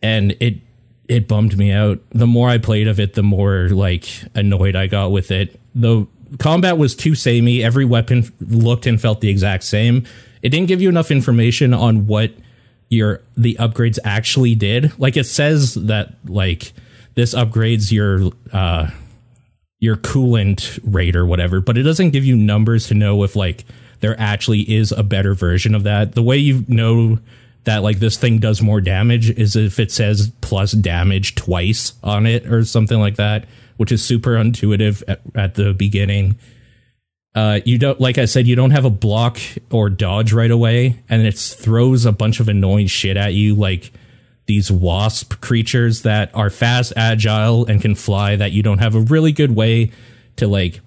and it it bummed me out. The more I played of it, the more like annoyed I got with it. The combat was too samey. Every weapon looked and felt the exact same. It didn't give you enough information on what your the upgrades actually did. Like it says that like this upgrades your uh your coolant rate or whatever, but it doesn't give you numbers to know if like there actually is a better version of that. The way you know that like this thing does more damage is if it says plus damage twice on it or something like that, which is super intuitive at, at the beginning. Uh, you don't like I said, you don't have a block or dodge right away, and it throws a bunch of annoying shit at you, like these wasp creatures that are fast, agile, and can fly that you don't have a really good way to like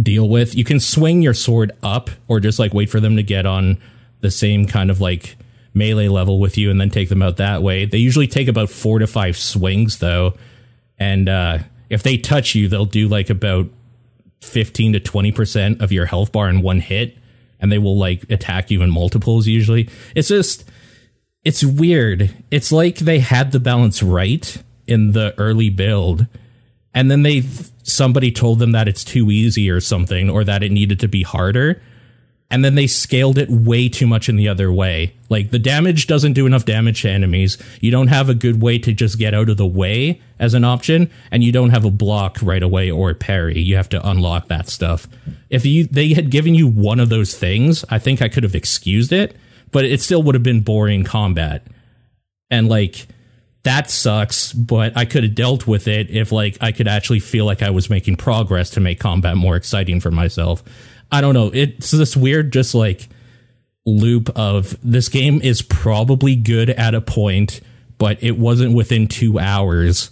deal with. You can swing your sword up or just like wait for them to get on the same kind of like melee level with you and then take them out that way. They usually take about four to five swings though. And uh, if they touch you, they'll do like about 15 to 20% of your health bar in one hit. And they will like attack you in multiples usually. It's just it's weird. It's like they had the balance right in the early build, and then they somebody told them that it's too easy or something, or that it needed to be harder, and then they scaled it way too much in the other way. Like the damage doesn't do enough damage to enemies. You don't have a good way to just get out of the way as an option, and you don't have a block right away or parry. You have to unlock that stuff. If you they had given you one of those things, I think I could have excused it but it still would have been boring combat. And like that sucks, but I could have dealt with it if like I could actually feel like I was making progress to make combat more exciting for myself. I don't know. It's this weird just like loop of this game is probably good at a point, but it wasn't within 2 hours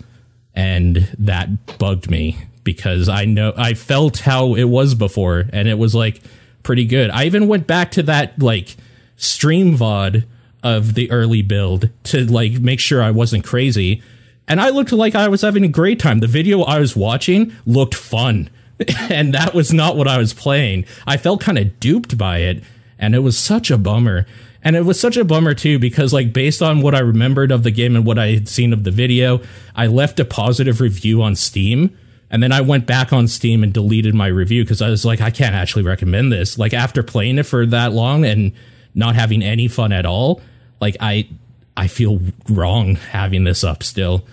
and that bugged me because I know I felt how it was before and it was like pretty good. I even went back to that like stream VOD of the early build to like make sure I wasn't crazy. And I looked like I was having a great time. The video I was watching looked fun. and that was not what I was playing. I felt kind of duped by it. And it was such a bummer. And it was such a bummer too, because like based on what I remembered of the game and what I had seen of the video, I left a positive review on Steam. And then I went back on Steam and deleted my review because I was like, I can't actually recommend this. Like after playing it for that long and not having any fun at all, like I I feel wrong having this up still.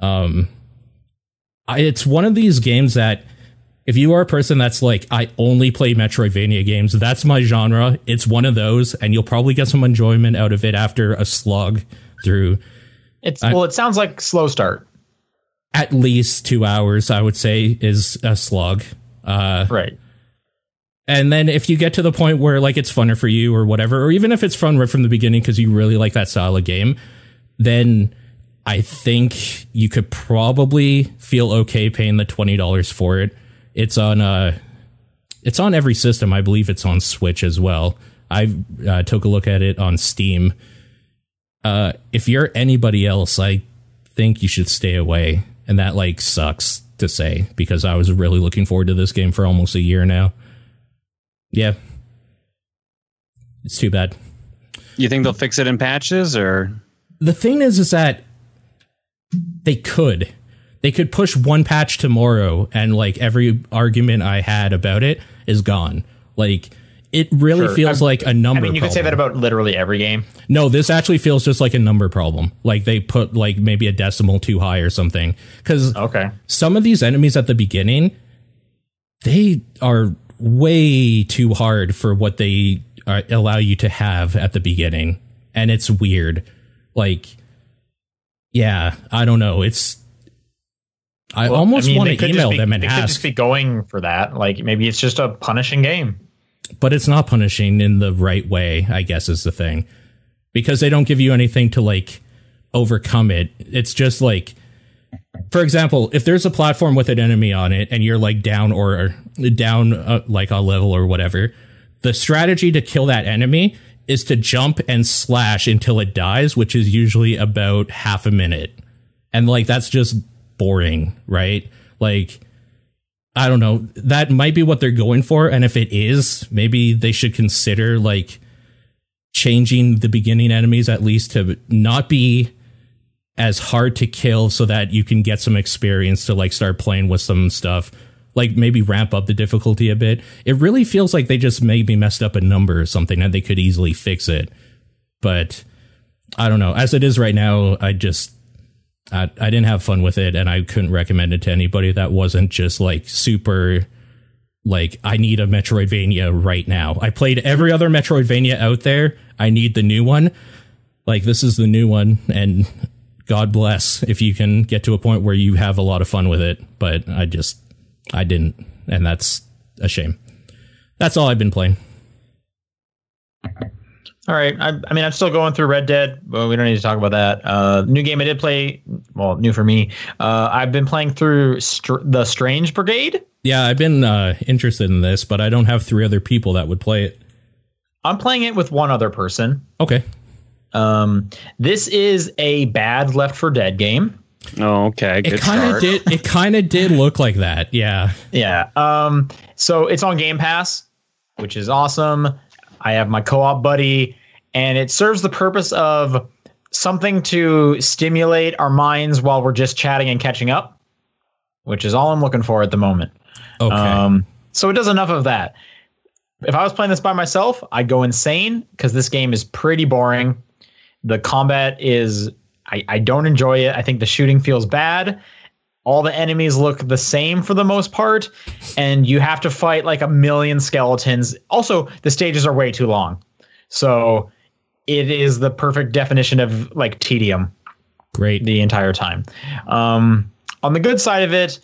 Um I, it's one of these games that if you are a person that's like I only play Metroidvania games, that's my genre. It's one of those and you'll probably get some enjoyment out of it after a slog through It's well, it sounds like slow start. at least 2 hours I would say is a slog. Uh Right. And then if you get to the point where like it's funner for you or whatever, or even if it's fun right from the beginning because you really like that style of game, then I think you could probably feel okay paying the twenty dollars for it. It's on uh it's on every system. I believe it's on Switch as well. I uh, took a look at it on Steam. Uh, if you're anybody else, I think you should stay away, and that like sucks to say because I was really looking forward to this game for almost a year now. Yeah. It's too bad. You think they'll fix it in patches or? The thing is is that they could. They could push one patch tomorrow and like every argument I had about it is gone. Like it really Sure. feels I'm- like a number problem. I mean, you could say that about literally every game. No, this actually feels just like a number problem. Like they put like maybe a decimal too high or something. Cuz Okay. some of these enemies at the beginning they are way too hard for what they uh, allow you to have at the beginning. And it's weird. Like yeah i don't know. It's i Well, almost mean, want to email be- them and they could just ask. be going for that. Like maybe it's just a punishing game. but it's not punishing in the right way i guess is the thing. Because they don't give you anything to like overcome it. It's just like for example if there's a platform with an enemy on it and you're like down or down uh, like a level or whatever the strategy to kill that enemy is to jump and slash until it dies which is usually about half a minute and like that's just boring, right? Like I don't know. That might be what they're going for, and if it is, maybe they should consider like changing the beginning enemies at least to not be as hard to kill so that you can get some experience to like start playing with some stuff like maybe ramp up the difficulty a bit it really feels like they just maybe messed up a number or something and they could easily fix it but i don't know as it is right now i just I, I didn't have fun with it and i couldn't recommend it to anybody that wasn't just like super like I need a Metroidvania right now. I played every other Metroidvania out there. I need the new one. Like this is the new one and God bless if you can get to a point where you have a lot of fun with it, but I just I didn't and that's a shame. That's all I've been playing. All right. I, I, mean, I'm still going through Red Dead. Well, we don't need to talk about that. Uh, new game I did play. Well, new for me. Uh, I've been playing through Str- the Strange Brigade. Yeah, I've been uh, interested in this, but I don't have three other people that would play it. I'm playing it with one other person. Okay. Um, this is a bad Left 4 Dead game. Oh, okay. Good it kind of did. It kind of did look like that. Yeah. Yeah. Um. So it's on Game Pass, which is awesome. I have my co-op buddy, and it serves the purpose of something to stimulate our minds while we're just chatting and catching up, which is all I'm looking for at the moment. Okay. Um, so it does enough of that. If I was playing this by myself, I'd go insane because this game is pretty boring. The combat is I, I don't enjoy it. I think the shooting feels bad all the enemies look the same for the most part and you have to fight like a million skeletons also the stages are way too long so it is the perfect definition of like tedium great the entire time um, on the good side of it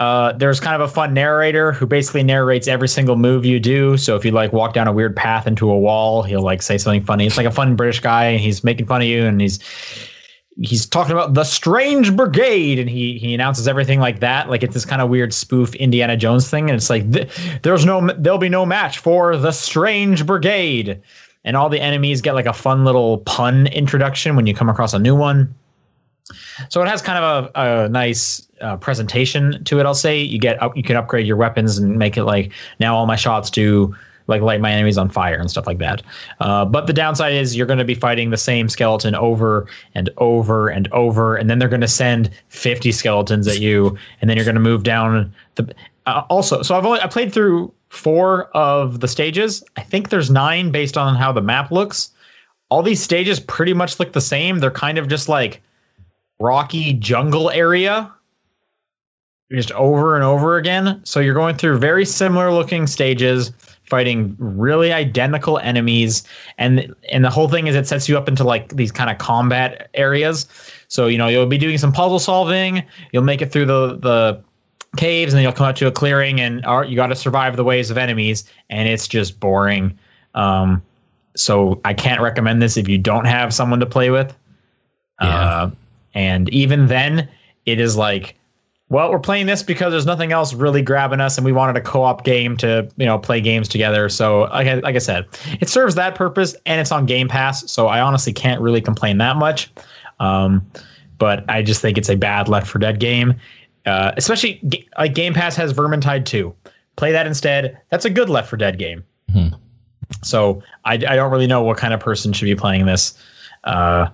uh, there's kind of a fun narrator who basically narrates every single move you do. So if you like walk down a weird path into a wall, he'll like say something funny. It's like a fun British guy, and he's making fun of you, and he's he's talking about the Strange Brigade, and he he announces everything like that, like it's this kind of weird spoof Indiana Jones thing, and it's like there's no there'll be no match for the Strange Brigade, and all the enemies get like a fun little pun introduction when you come across a new one. So it has kind of a, a nice uh, presentation to it. I'll say you get up, you can upgrade your weapons and make it like now all my shots do like light my enemies on fire and stuff like that. Uh, but the downside is you're going to be fighting the same skeleton over and over and over, and then they're going to send 50 skeletons at you, and then you're going to move down the. Uh, also, so I've only I played through four of the stages. I think there's nine based on how the map looks. All these stages pretty much look the same. They're kind of just like rocky jungle area just over and over again. So you're going through very similar looking stages fighting really identical enemies. And and the whole thing is it sets you up into like these kind of combat areas. So you know you'll be doing some puzzle solving you'll make it through the the caves and then you'll come out to a clearing and you got to survive the waves of enemies and it's just boring. Um, so i can't recommend this if you don't have someone to play with. Yeah. Uh, and even then it is like well, we're playing this because there's nothing else really grabbing us, and we wanted a co-op game to you know play games together. So, like I, like I said, it serves that purpose, and it's on Game Pass. So I honestly can't really complain that much. Um, but I just think it's a bad Left 4 Dead game, uh, especially like Game Pass has Vermintide 2. Play that instead. That's a good Left 4 Dead game. Mm-hmm. So I, I don't really know what kind of person should be playing this. Uh,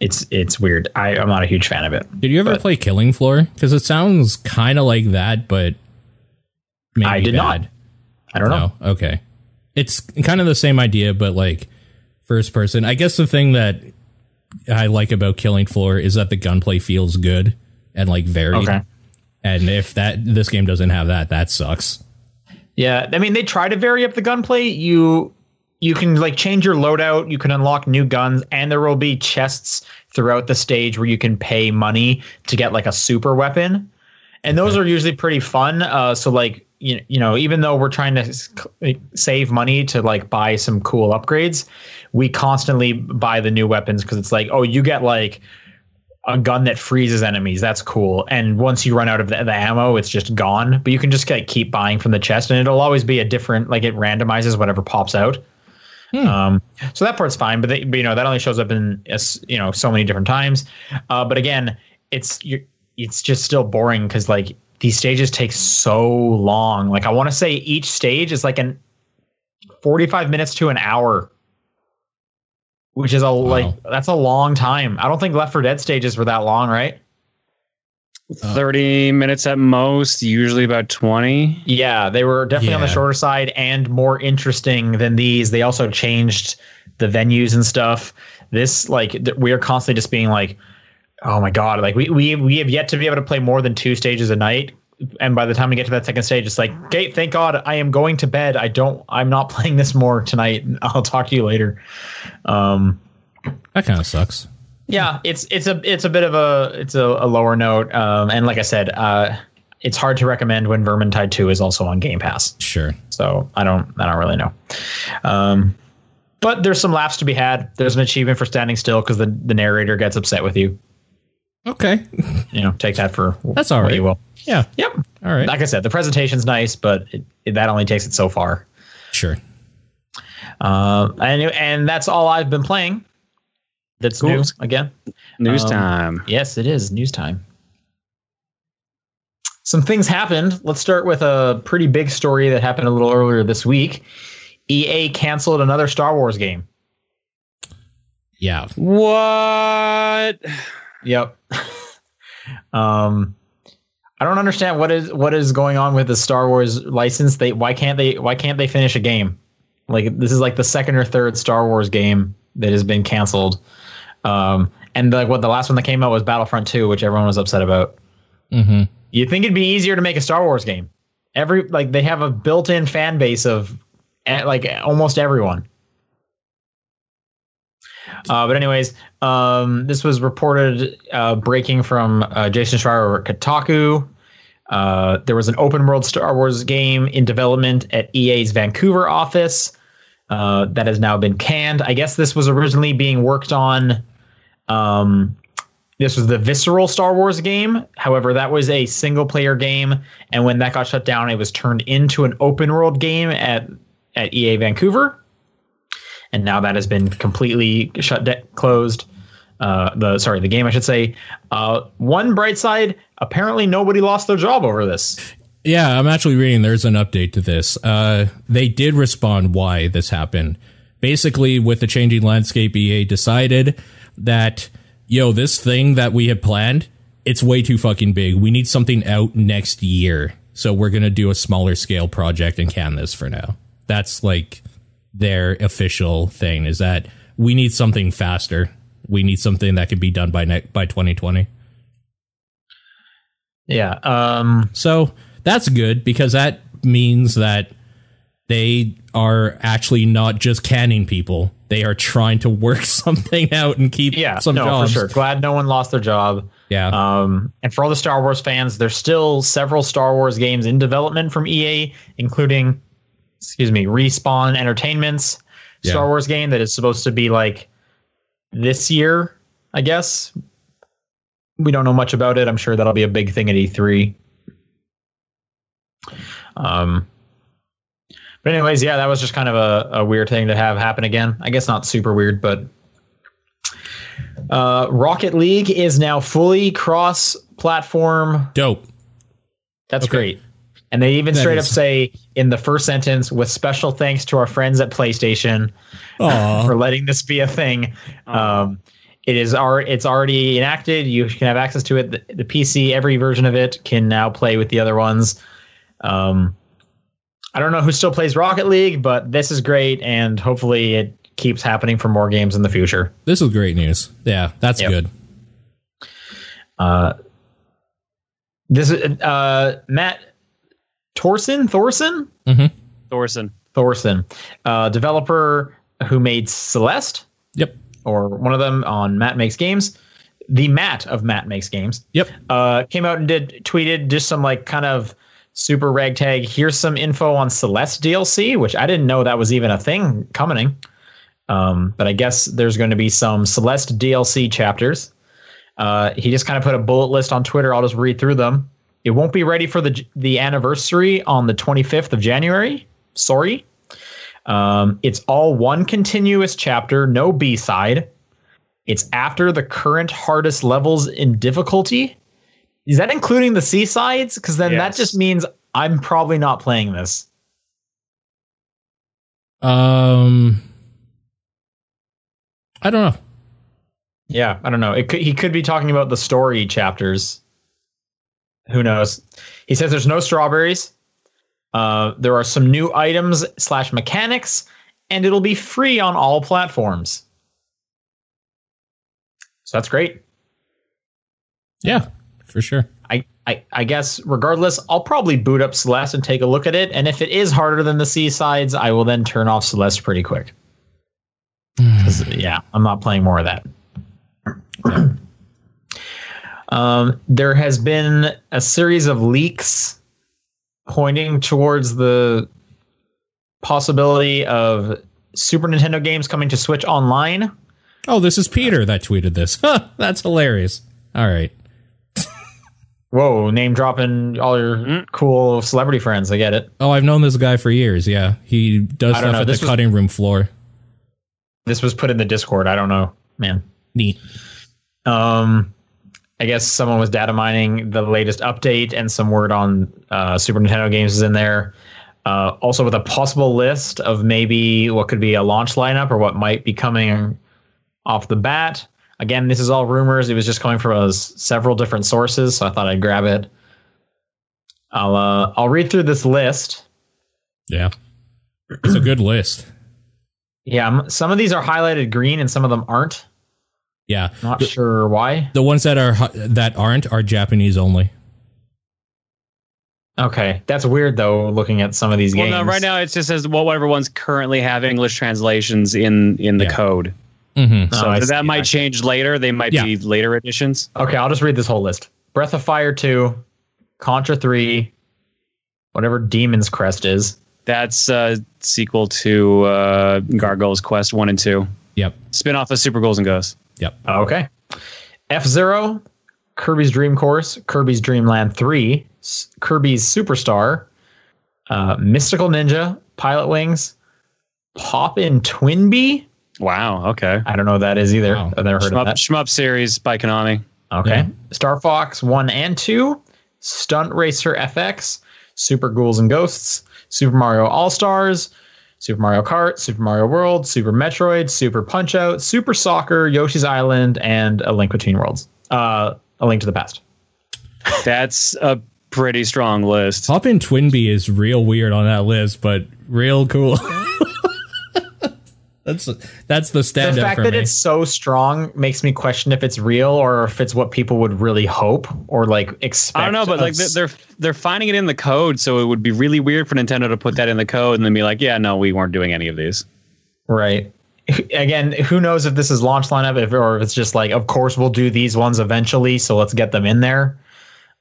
it's it's weird. I, I'm not a huge fan of it. Did you ever play Killing Floor? Because it sounds kind of like that, but maybe I did bad. not. I don't know. Oh, okay, it's kind of the same idea, but like first person. I guess the thing that I like about Killing Floor is that the gunplay feels good and like varied. Okay. And if that this game doesn't have that, that sucks. Yeah, I mean they try to vary up the gunplay. You you can like change your loadout, you can unlock new guns, and there will be chests throughout the stage where you can pay money to get like a super weapon. And those are usually pretty fun. Uh, so like you, you know, even though we're trying to save money to like buy some cool upgrades, we constantly buy the new weapons because it's like, oh, you get like a gun that freezes enemies. That's cool. And once you run out of the, the, ammo, it's just gone. But you can just like keep buying from the chest, and it'll always be a different. Like it randomizes whatever pops out. Hmm. Um, so that part's fine, but, they, but, you know that only shows up in you know so many different times. Uh, but again, it's it's just still boring because like these stages take so long. Like I want to say each stage is like an 45 minutes to an hour. Which is a wow. like that's a long time. I don't think Left 4 Dead stages were that long, right? Uh, 30 minutes at most, usually about 20. Yeah, they were definitely yeah. on the shorter side and more interesting than these. They also changed the venues and stuff. This like we are constantly just being like, oh my god, like we we we have yet to be able to play more than two stages a night. And by the time we get to that second stage, it's like, okay, thank God I am going to bed. I don't I'm not playing this more tonight. I'll talk to you later. Um that kind of sucks. Yeah, it's it's a it's a bit of a it's a, a lower note. Um and like I said, uh it's hard to recommend when Vermintide 2 is also on Game Pass. Sure. So I don't I don't really know. Um but there's some laughs to be had. There's an achievement for standing still because the, the narrator gets upset with you. Okay. you know, take that for that's all right. You will. Yeah. Yep. All right. Like I said, the presentation's nice, but it, it, that only takes it so far. Sure. Uh, and and that's all I've been playing. That's cool. new again. News um, time. Yes, it is news time. Some things happened. Let's start with a pretty big story that happened a little earlier this week. EA canceled another Star Wars game. Yeah. What? Yep. um, I don't understand what is what is going on with the Star Wars license. They why can't they why can't they finish a game? Like this is like the second or third Star Wars game that has been canceled. Um, and like what the last one that came out was Battlefront 2, which everyone was upset about. Mm-hmm. You think it'd be easier to make a Star Wars game? Every like they have a built-in fan base of like almost everyone. Uh, but anyways, um, this was reported uh, breaking from uh, Jason Schreier at Kotaku. Uh, there was an open world Star Wars game in development at EA's Vancouver office uh, that has now been canned. I guess this was originally being worked on. Um, this was the Visceral Star Wars game. However, that was a single player game, and when that got shut down, it was turned into an open world game at at EA Vancouver and now that has been completely shut de- closed. Uh, the sorry, the game I should say. Uh, one bright side: apparently nobody lost their job over this. Yeah, I'm actually reading. There's an update to this. Uh, they did respond why this happened. Basically, with the changing landscape, EA decided that yo, this thing that we had planned, it's way too fucking big. We need something out next year, so we're gonna do a smaller scale project and can this for now. That's like their official thing is that we need something faster. We need something that can be done by ne- by 2020. Yeah. Um so that's good because that means that they are actually not just canning people. They are trying to work something out and keep yeah, some no, jobs. For sure. Glad no one lost their job. Yeah. Um, and for all the Star Wars fans, there's still several Star Wars games in development from EA, including excuse me, Respawn Entertainment's yeah. Star Wars game that is supposed to be like this year, I guess. We don't know much about it. I'm sure that'll be a big thing at E3. Um, but anyways, yeah, that was just kind of a, a weird thing to have happen again. I guess not super weird, but uh, Rocket League is now fully cross-platform. Dope. That's okay. great. And they even that straight is. up say in the first sentence, with special thanks to our friends at PlayStation for letting this be a thing. Um, it is our, it's already enacted. You can have access to it. The, the, PC, every version of it can now play with the other ones. Um, I don't know who still plays Rocket League, but this is great, and hopefully it keeps happening for more games in the future. This is great news. Yeah, that's yep. good. Uh, this is uh, Matt Thorson, Thorson, mm-hmm. Thorson, Thorson, uh, developer who made Celeste. Yep. Or one of them on Matt Makes Games. The Matt of Matt Makes Games. Yep. Uh, came out and did tweeted just some like kind of super ragtag. Here's some info on Celeste DLC, which I didn't know that was even a thing coming. Um, but I guess there's going to be some Celeste DLC chapters. Uh, he just kind of put a bullet list on Twitter. I'll just read through them. It won't be ready for the the anniversary on the 25th of January. Sorry. Um, it's all one continuous chapter, no B side. It's after the current hardest levels in difficulty. Is that including the C-sides? Because then Yes. that just means I'm probably not playing this. Um, I don't know. Yeah, I don't know. It could, he could be talking about the story chapters. Who knows? He says there's no strawberries. Uh, there are some new items slash mechanics, and it'll be free on all platforms. So that's great. Yeah, for sure. I, I, I guess regardless, I'll probably boot up Celeste and take a look at it. And if it is harder than the C-Sides, I will then turn off Celeste pretty quick. yeah, I'm not playing more of that. um, there has been a series of leaks pointing towards the possibility of Super Nintendo games coming to Switch Online. Oh, this is Peter that tweeted this. That's hilarious. All right. Whoa, name dropping all your cool celebrity friends. I get it. Oh, I've known this guy for years. Yeah, he does stuff know, at the was- cutting room floor. This was put in the Discord. I don't know, man. Neat. Um, I guess someone was data mining the latest update, and some word on uh, Super Nintendo games is in there. Uh, also, with a possible list of maybe what could be a launch lineup or what might be coming off the bat. Again, this is all rumors. It was just coming from uh, several different sources, so I thought I'd grab it. I'll uh, I'll read through this list. Yeah, it's a good list. Yeah, some of these are highlighted green, and some of them aren't. Yeah, Not sure why. the ones that are that aren't are Japanese only. Okay, that's weird though. Looking at some of these Well, games, no, right now it just says well, whatever ones currently have English translations in in the Yeah. code. Mm-hmm. Oh, So I that see. might change later. They might Yeah. be later editions. Okay, I'll just read this whole list. Breath of Fire 2, Contra 3, whatever Demon's Crest is. That's a sequel to uh, Gargoyle's Quest one and two. Yep. Spin off of Super Ghouls and Ghosts. Yep. Okay. F Zero, Kirby's Dream Course, Kirby's Dream Land 3, S- Kirby's Superstar, uh, Mystical Ninja, Pilot Wings, Pop'n TwinBee. Wow. Okay. I don't know what that is either. Wow. I've never heard Shmup, of that. Shmup series by Konami. Okay. Yeah. Star Fox 1 and 2, Stunt Racer FX, Super Ghouls and Ghosts, Super Mario All Stars, Super Mario Kart, Super Mario World, Super Metroid, Super Punch Out, Super Soccer, Yoshi's Island, and A Link Between Worlds. Uh, A Link to the Past. That's a pretty strong list. Hop in Twinbee is real weird on that list, but real cool. that's that's the standard. The fact for that me. it's so strong makes me question if it's real or if it's what people would really hope or like expect. I don't know, but like they're they're they're finding it in the code, so it would be really weird for Nintendo to put that in the code and then be like, "Yeah, no, we weren't doing any of these." Right. Again, who knows if this is launch lineup if, or if it's just like, of course, we'll do these ones eventually, so let's get them in there.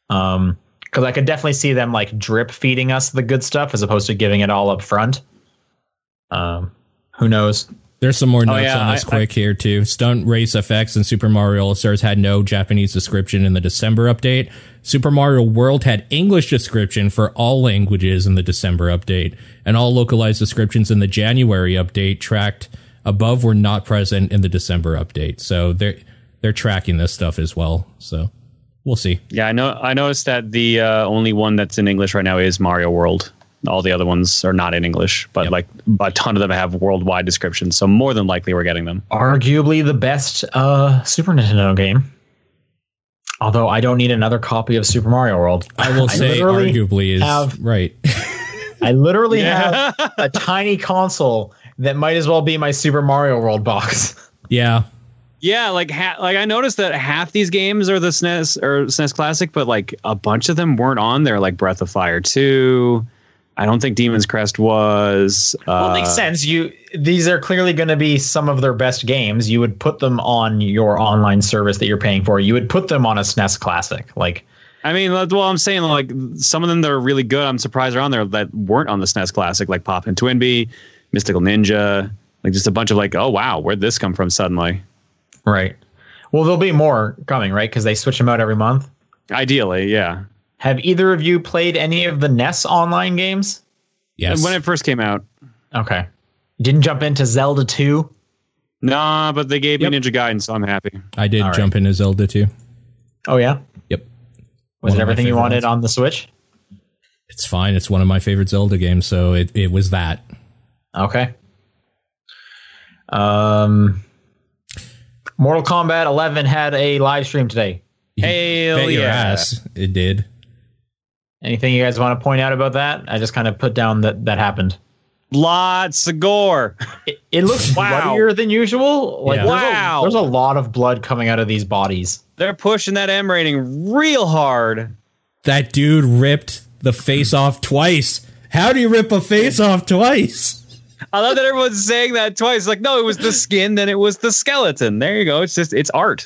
Um, because I could definitely see them like drip feeding us the good stuff as opposed to giving it all up front. Um, who knows? There's some more notes Oh, yeah, on this I- quick here too. Stunt Race FX and Super Mario All Stars had no Japanese description in the December update. Super Mario World had English description for all languages in the December update, and all localized descriptions in the January update tracked above were not present in the December update. So they're they're tracking this stuff as well. So we'll see. Yeah, I know. I noticed that the uh, only one that's in English right now is Mario World. All the other ones are not in English, but Yep. like a ton of them have worldwide descriptions. So more than likely, we're getting them. Arguably the best uh, Super Nintendo game. Although I don't need another copy of Super Mario World. I will say arguably is have- right. I literally Yeah. have a tiny console that might as well be my Super Mario World box. yeah. Yeah, like ha- like I noticed that half these games are the SNES or SNES Classic, but like a bunch of them weren't on there. Like Breath of Fire two. I don't think Demon's Crest was. Uh, Well, it makes sense. You these are clearly going to be some of their best games. You would put them on your online service that you're paying for. You would put them on a SNES Classic. Like, I mean, well, I'm saying like some of them that are really good. I'm surprised are on there that weren't on the SNES Classic, like Pop'n TwinBee, Mystical Ninja, like just a bunch of like, oh wow, where'd this come from suddenly? right? Well, there'll be more coming, right? Because they switch them out every month. Ideally, yeah. Have either of you played any of the NES online games? Yes. When it first came out, Okay, didn't jump into Zelda two. Nah, but they gave Yep. me Ninja Gaiden, so I'm happy. I did All right. jump into Zelda 2. Oh yeah. Yep. Was One it everything you wanted ones. on the Switch? It's fine. It's one of my favorite Zelda games, so it, it was that. Okay. Um, Mortal Kombat 11 had a live stream today. Hell Bet yeah. ass. It did. Anything you guys want to point out about that? I just kind of put down that that happened. Lots of gore. It, it looks Wow. bloodier than usual. Like Yeah. there's, Wow. a, there's a lot of blood coming out of these bodies. They're pushing that M rating real hard. That dude ripped the face off twice. How do you rip a face off twice? I love that everyone's saying that twice. Like, no, it was the skin, then it was the skeleton. There you go. It's just it's art.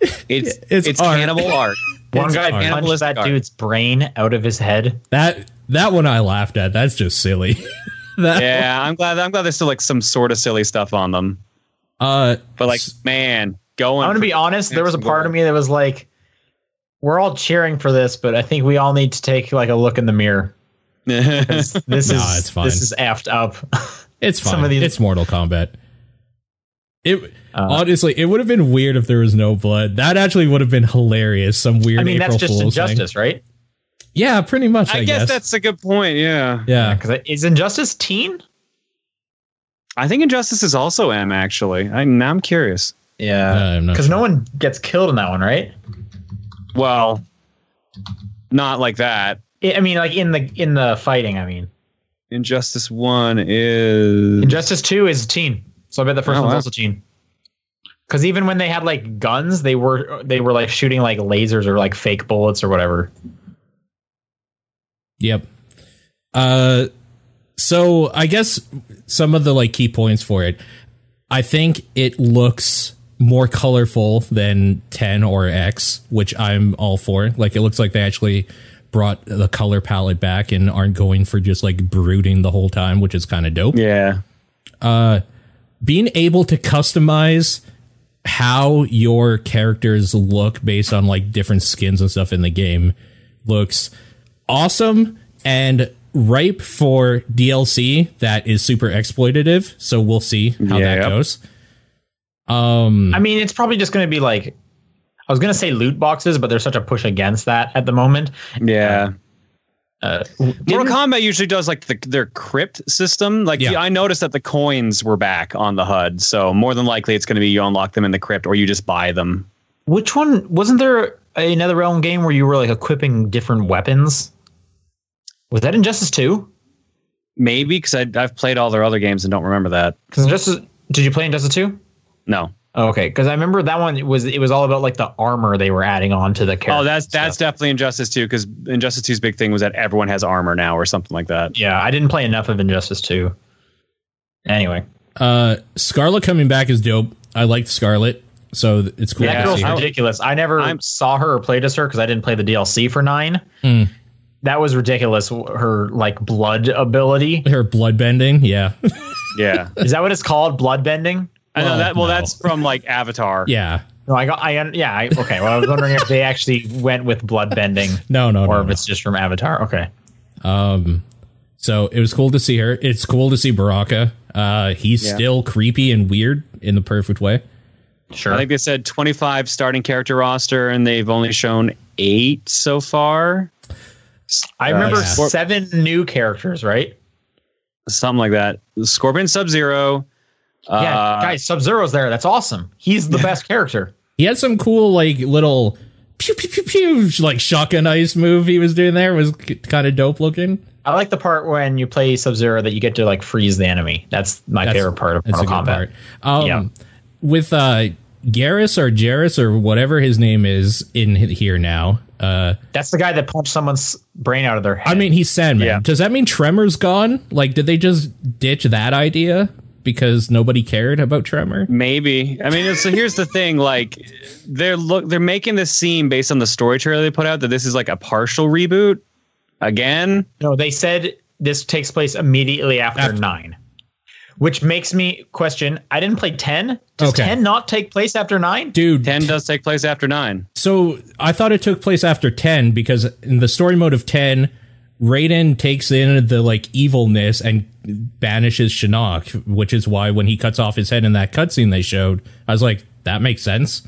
It's It's it's, art. cannibal art. One guy art. punched that art. dude's brain out of his head. That that one I laughed at. That's just silly. that Yeah, I'm glad. I'm glad there's still like some sort of silly stuff on them. uh But like, man, going. I'm gonna be honest. There was a part of me that was like, "We're all cheering for this, but I think we all need to take like a look in the mirror. This, this No, is it's fine. this is effed up." it's fine. some of these- It's Mortal Kombat. It Uh, honestly, it would have been weird if there was no blood. That actually would have been hilarious. Some weird I mean, April that's just Fool's thing. injustice, right? Yeah, pretty much. I, I guess that's a good point. Yeah, yeah. Because is injustice teen? I think Injustice is also M. Actually, I, now I'm curious. Uh, Yeah, I'm not because sure. no one gets killed in that one, right? Well, not like that. I I mean, like in the in the fighting. I mean, Injustice One is Injustice Two is teen, so I bet the first Oh, one's wow. also teen. Because even when they had like guns, they were they were like shooting like lasers or like fake bullets or whatever. Yep. Uh so I guess some of the like key points for it. I think it looks more colorful than 10 or X, which I'm all for. Like it looks like they actually brought the color palette back and aren't going for just like brooding the whole time, which is kind of dope. yeah. Uh Being able to customize how your characters look based on like different skins and stuff in the game looks awesome and ripe for DLC that is super exploitative. So we'll see how that Yep. goes. Um, I mean, it's probably just going to be like I was going to say loot boxes, but there's such a push against that at the moment. Yeah. Uh, Mortal Kombat usually does like the, their crypt system. Like Yeah. I noticed that the coins were back on the HUD, so more than likely it's going to be you unlock them in the crypt or you just buy them. which one wasn't there another realm game where you were like equipping different weapons? Was that Injustice Two? Maybe because I've played all their other games and don't remember that. Because Injustice, did you play Injustice Two? No. Oh, okay, because I remember that one was it was all about like the armor they were adding on to the character. Oh, that's that's definitely Injustice 2 because Injustice 2's big thing was that everyone has armor now or something like that. yeah. I didn't play enough of Injustice Two. Anyway, uh, Scarlet coming back is dope. I liked Scarlet, so it's cool that Yeah, to girl's see ridiculous. I never I'm- saw her or played as her because I didn't play the DLC for nine. Hmm. That was ridiculous. Her like blood ability. Her blood bending, yeah, Yeah. Is that what it's called? Blood bending? I know Well, that. Well, no. that's from like Avatar. yeah. No, I got. I yeah. I, okay. Well, I was wondering if they actually went with blood bending No, no, or no, if no. it's just from Avatar. Okay. Um, so it was cool to see her. It's cool to see Baraka. Uh, he's Yeah. still creepy and weird in the perfect way. Sure. I think they said 25 starting character roster, and they've only shown eight so far. I remember yeah. seven new characters, right? Something like that. Scorpion Sub Zero. Yeah, Uh, guys, Sub Zero's there. That's awesome. He's the best character. He had some cool like little pew pew pew pew like shotgun ice move he was doing there was kind of dope looking. I like the part when you play Sub Zero that you get to like freeze the enemy. That's my That's- favorite part of Mortal Kombat. Um, Yeah. With uh, Garrus or Jarrus or whatever his name is in here now. Uh, That's the guy that punched someone's brain out of their head. I mean, he's Sandman. Yeah. Does that mean Tremor's gone? Like, did they just ditch that idea because nobody cared about Tremor? Maybe. I mean, so here's the thing: like, they're look, they're making this seem based on the story trailer they put out that this is like a partial reboot. Again, no, they said this takes place immediately after, After- nine, which makes me question. I didn't play ten. Does Okay. ten not take place after nine? Dude, ten does take place after nine. So I thought it took place after 10 because in the story mode of 10, Raiden takes in the like evilness and banishes Shinnok, which is why when he cuts off his head in that cutscene they showed, I was like, that makes sense.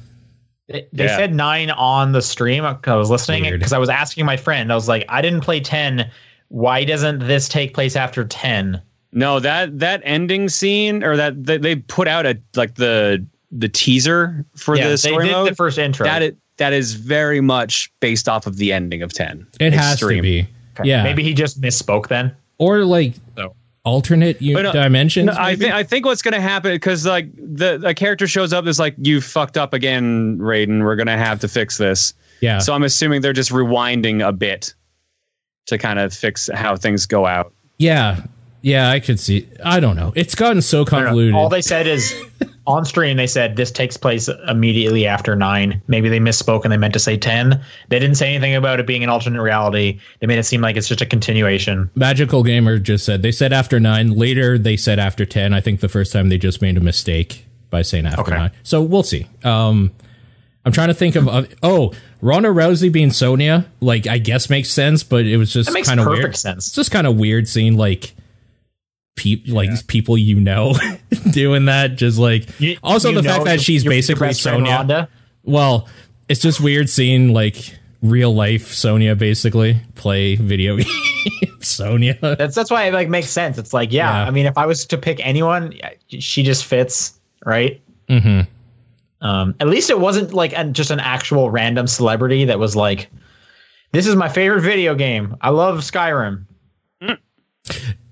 They, they Yeah. said nine on the stream. Uh, I was listening because I was asking my friend. I was like, I didn't play ten. Why doesn't this take place after ten? No, that that ending scene or that they, they put out a like the the teaser for yeah, the they did mode. the first intro. that it that is very much based off of the ending of 10. It has to be. Okay. Yeah. maybe he just misspoke then. Or like So. alternate u- oh, no- dimensions. No, I think I think what's going to happen because like the a character shows up is like you fucked up again, Raiden. We're going to have to fix this. yeah. So I'm assuming they're just rewinding a bit to kind of fix how things go out. yeah. Yeah, I could see. I don't know. It's gotten so I don't know. convoluted. All they said is on stream. They said this takes place immediately after nine. Maybe they misspoke and they meant to say ten. They didn't say anything about it being an alternate reality. They made it seem like it's just a continuation. Magical Gamer just said they said after nine. Later they said after ten. I think the first time they just made a mistake by saying after Okay. nine. So we'll see. Um, I'm trying to think of uh, oh Ronda Rousey being Sonya. Like I guess makes sense, but it was just makes kind of weird. sense. It's just kind of weird seeing like. Peop, like people you know doing that just like You- also you the fact that she's your- basically Sonya Ronda? Well, it's just weird seeing like real life Sonya basically play video game Sonya. That's that's why it like makes sense. It's like, yeah, Yeah. I mean, if I was to pick anyone, she just fits, right? hmm Um, at least it wasn't like an, just an actual random celebrity that was like, "This is my favorite video game. I love Skyrim.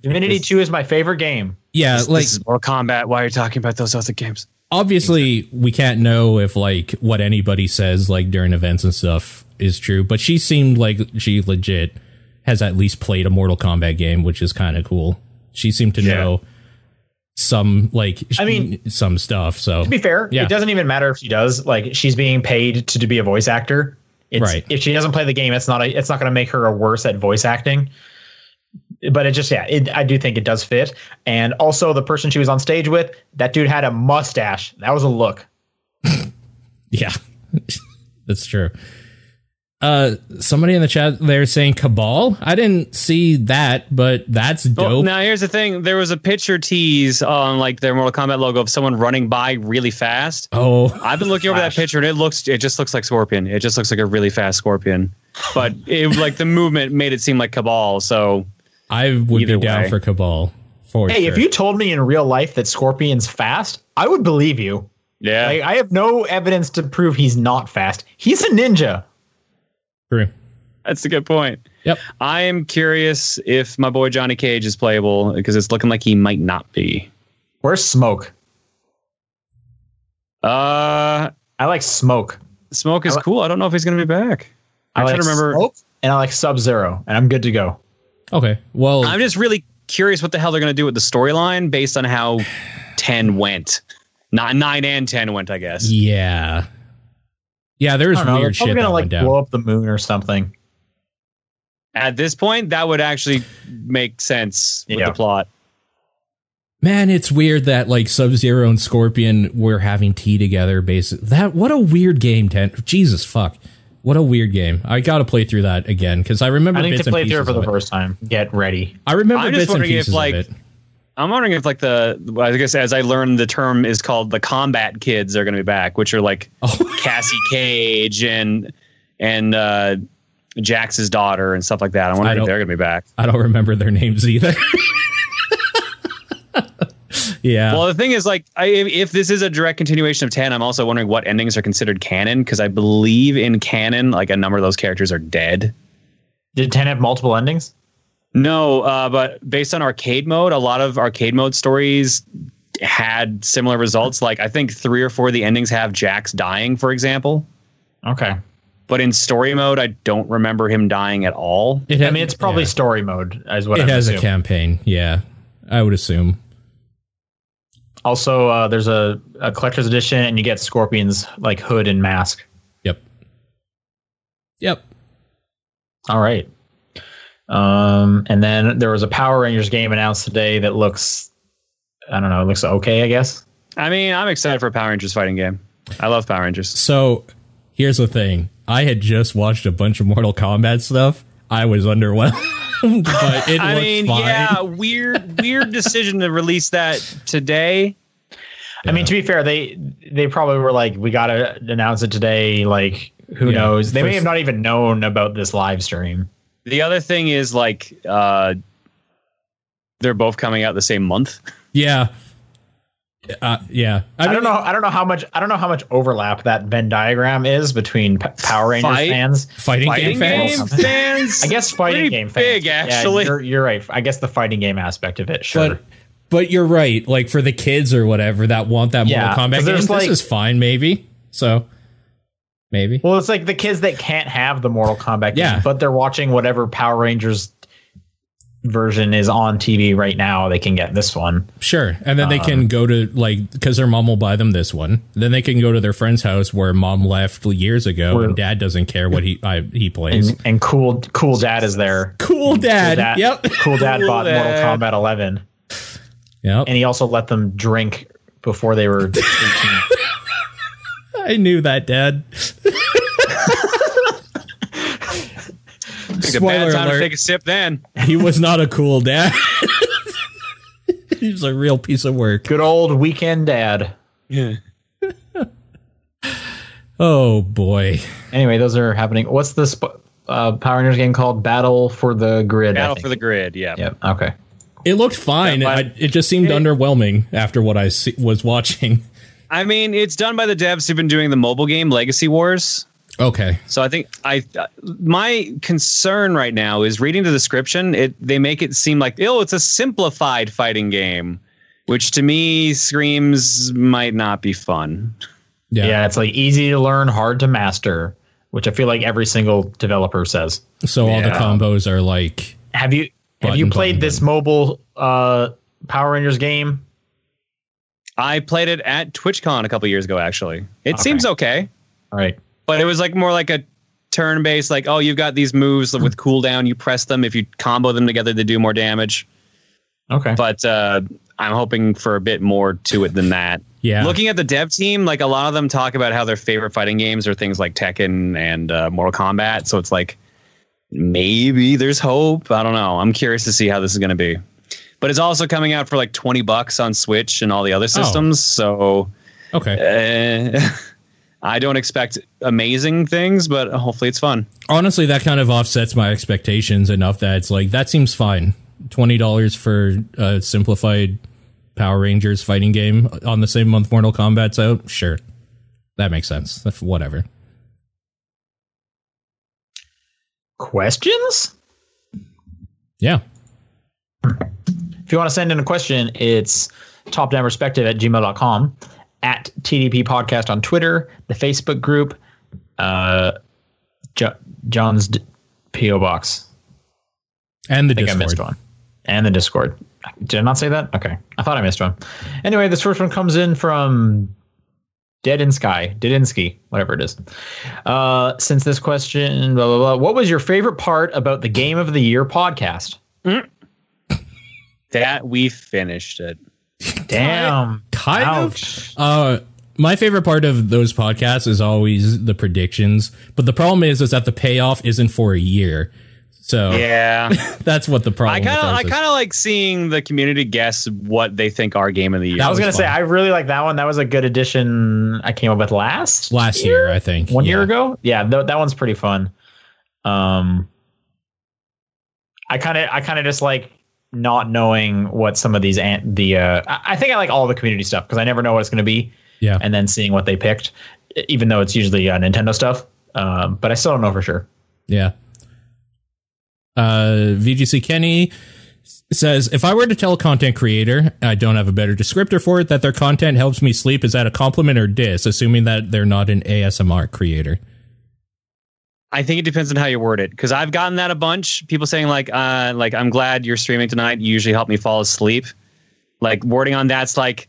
Divinity Two is my favorite game." Yeah, like this is Mortal Kombat. Why are you talking about those other games? obviously we can't know if like what anybody says like during events and stuff is true, but she seemed like she legit has at least played a Mortal Kombat game, which is kind of cool. She seemed to Yeah. know some like I mean- some stuff. So To be fair, Yeah. it doesn't even matter if she does. Like, she's being paid to, to be a voice actor. It's, Right. If she doesn't play the game, it's not. A, it's not going to make her a worse at voice acting. But it just, yeah, it, I do think it does fit. And also, the person she was on stage with, that dude had a mustache. That was a look. Yeah, that's true. Uh, somebody in the chat they're saying Kabal. I didn't see that, but that's dope. Well, now here's the thing: there was a picture tease on like their Mortal Kombat logo of someone running by really fast. oh, I've been looking over that picture and it looks it just looks like Scorpion. It just looks like a really fast Scorpion. But it like the movement made it seem like Kabal. So I would Either be down way. for Kabal for Hey, sure. if you told me in real life that Scorpion's fast, I would believe you. yeah, Like, I have no evidence to prove he's not fast. He's a ninja. True. that's a good point. Yep. I am curious if my boy Johnny Cage is playable because it's looking like he might not be. Where's Smoke? Uh, I like Smoke. Smoke is I li- cool. I don't know if he's going to be back. I I'm like trying to remember. Smoke, and I like Sub Zero, and I'm good to go. Okay. Well, I'm just really curious what the hell they're going to do with the storyline based on how 10 went. Not 9 and 10 went, I guess. yeah, yeah. There's I don't know. They're weird probably shit gonna like down. blow up the moon or something. At this point, that would actually make sense with Yeah. the plot. Man, it's weird that like Sub Zero and Scorpion were having tea together. Basically, that what a weird game. Ten, Jesus fuck, what a weird game. I got to play through that again because I remember it. I need bits to play through it for the it. first time. Get ready. I remember I'm just bits and wondering if, pieces like, of it. I'm wondering if, like, the, I guess as I learned, the term is called the Kombat Kids are going to be back, which are like Oh, Cassie Cage and, and, uh, Jax's daughter and stuff like that. I wonder I if they're going to be back. I don't remember their names either. yeah. Well, the thing is, like, I, if if this is a direct continuation of 10, I'm also wondering what endings are considered canon because I believe in canon, like, a number of those characters are dead. Did ten have multiple endings? No, uh, but based on arcade mode, a lot of arcade mode stories had similar results. Like, I think three or four of the endings have Jax dying, for example. Okay. But in story mode, I don't remember him dying at all. it I mean, it's probably yeah. story mode, is what it I has a campaign. Yeah, I would assume. Also, uh, there's a, a collector's edition, and you get Scorpion's like hood and mask. Yep. Yep. All right. Um, and then there was a Power Rangers game announced today that looks, I don't know, it looks okay, I guess. I mean, I'm excited for a Power Rangers fighting game. I love Power Rangers. So here's the thing. I had just watched a bunch of Mortal Kombat stuff. I was underwhelmed. but it I mean, fine. yeah, weird, weird decision to release that today. I mean, to be fair, they they probably were like, we gotta announce it today. Like, who Yeah. knows? They may have not even known about this live stream. The other thing is like, uh, they're both coming out the same month. Yeah. Uh, yeah. I, don't know. I don't know how much. I don't know how much overlap that Venn diagram is between P- Power Rangers Fight? fans. Fighting, Fighting game game fans. fans. I guess fighting game fans. big, Yeah, actually. you're, you're right. I guess the fighting game aspect of it. Sure. But but you're right. Like for the kids or whatever that want that Yeah, Mortal 'cause Kombat game, there's this is fine. Maybe so. Maybe. well, it's like the kids that can't have the Mortal Kombat game, Yeah. but they're watching whatever Power Rangers version is on TV right now. They can get this one. Sure. And then they Um, can go to like because their mom will buy them this one. Then they can go to their friend's house where mom left years ago and dad doesn't care what he I, he plays. And, and cool, cool dad is there. cool dad. Cool dad, Yep. cool dad Cool bought dad. Mortal Kombat 11, Yep. and he also let them drink before they were 18. I knew that, Dad. It's a Spoiler bad time alert. to take a sip. Then He was not a cool dad. He's a real piece of work. Good old weekend dad. Yeah. Oh boy. Anyway, those are happening. What's this uh, Power Rangers game called? Battle for the Grid. I battle think. for the grid. Yeah. Yep. Okay. It looked fine. Yeah, I, it just seemed underwhelming after what I see, was watching. I mean, it's done by the devs who've been doing the mobile game Legacy Wars. Okay. So I think I my concern right now is reading the description. It they make it seem like oh, it's a simplified fighting game, which to me screams might not be fun. Yeah. Yeah. it's like easy to learn, hard to master, which I feel like every single developer says. So all the combos are like Have you have you played button, this mobile uh, Power Rangers game? I played it at TwitchCon a couple years ago. Actually, it Okay. seems okay, All right. But it was like more like a turn-based. Like oh, you've got these moves with cooldown. You press them if you combo them together they do more damage. Okay. But uh, I'm hoping for a bit more to it than that. yeah. Looking at the dev team, like a lot of them talk about how their favorite fighting games are things like Tekken and uh, Mortal Kombat. So it's like maybe there's hope. I don't know. I'm curious to see how this is going to be. But it's also coming out for like 20 bucks on Switch and all the other systems. So okay. uh, I don't expect amazing things, but hopefully it's fun. Honestly, that kind of offsets my expectations enough that it's like that seems fine. Twenty dollars for a simplified Power Rangers fighting game on the same month Mortal Kombat's out. Sure, that makes sense. That's whatever. Questions? Yeah. If you want to send in a question, it's topdownperspective at gmail.com, at TDP Podcast on Twitter, the Facebook group, uh, jo- John's D- P.O. Box. And the I think I missed Discord. one. And the Discord. Did I not say that? Okay. I thought I missed one. Anyway, this first one comes in from Dead in Sky, Didinsky, whatever it is. Uh, since this question, blah, blah, blah. What was your favorite part about the Game of the Year podcast? That we finished it. Damn. Kind Ouch. of. Uh, my favorite part of those podcasts is always the predictions, but the problem is is that the payoff isn't for a year. So Yeah. that's what the problem. I kind of I kind of like seeing the community guess what they think our game of the year. I was was gonna say. I really like that one. That was a good addition. I came up with last last year, I think. one year ago. Yeah, th- that one's pretty fun. Um, I kind of I kind of just like not knowing what some of these an- the uh, I think I like all the community stuff because I never know what it's going to be, Yeah. and then seeing what they picked, even though it's usually uh, Nintendo stuff. Um, but I still don't know for sure. Yeah. Uh, VGC Kenny says, if I were to tell a content creator, I don't have a better descriptor for it, that their content helps me sleep, is that a compliment or diss, assuming that they're not an ASMR creator? I think it depends on how you word it because I've gotten that a bunch. People saying like, uh, like I'm glad you're streaming tonight. You usually help me fall asleep. Like wording on that's like,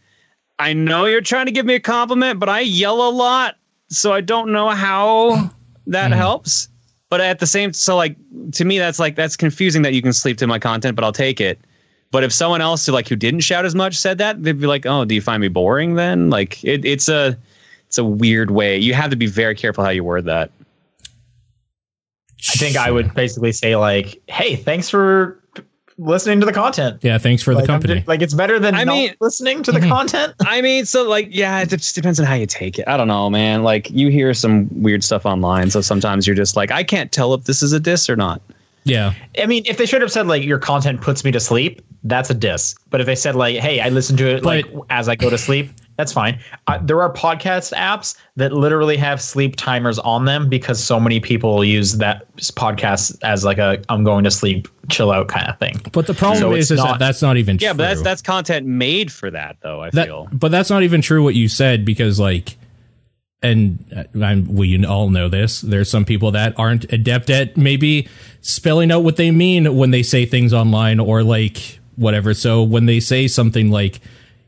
I know you're trying to give me a compliment, but I yell a lot, so I don't know how that helps. But at the same, so like to me, that's like that's confusing that you can sleep to my content, but I'll take it. But if someone else who like who didn't shout as much said that, they'd be like, "Oh, do you find me boring?" Then like it, it's a it's a weird way. You have to be very careful how you word that. I think I would basically say like, "Hey, thanks for listening to the content." Yeah, thanks for like, the company. Just, like it's better than I not mean- listening to the Mhm. content. I mean, so like, yeah, it just depends on how you take it. I don't know, man. Like, you hear some weird stuff online, so sometimes you're just like, I can't tell if this is a diss or not. yeah, I mean, if they should have said like your content puts me to sleep, that's a diss. But if they said like, "Hey, I listen to it like as I go to sleep," that's fine. Uh, there are podcast apps that literally have sleep timers on them because so many people use that podcast as like a "I'm going to sleep, chill out" kind of thing. but the problem So is, is not- that that's not even true. Yeah, true. but that's that's content made for that, though. I that, feel. but that's not even true what you said because like and uh, I'm, we all know this there's some people that aren't adept at maybe spelling out what they mean when they say things online or like whatever so when they say something like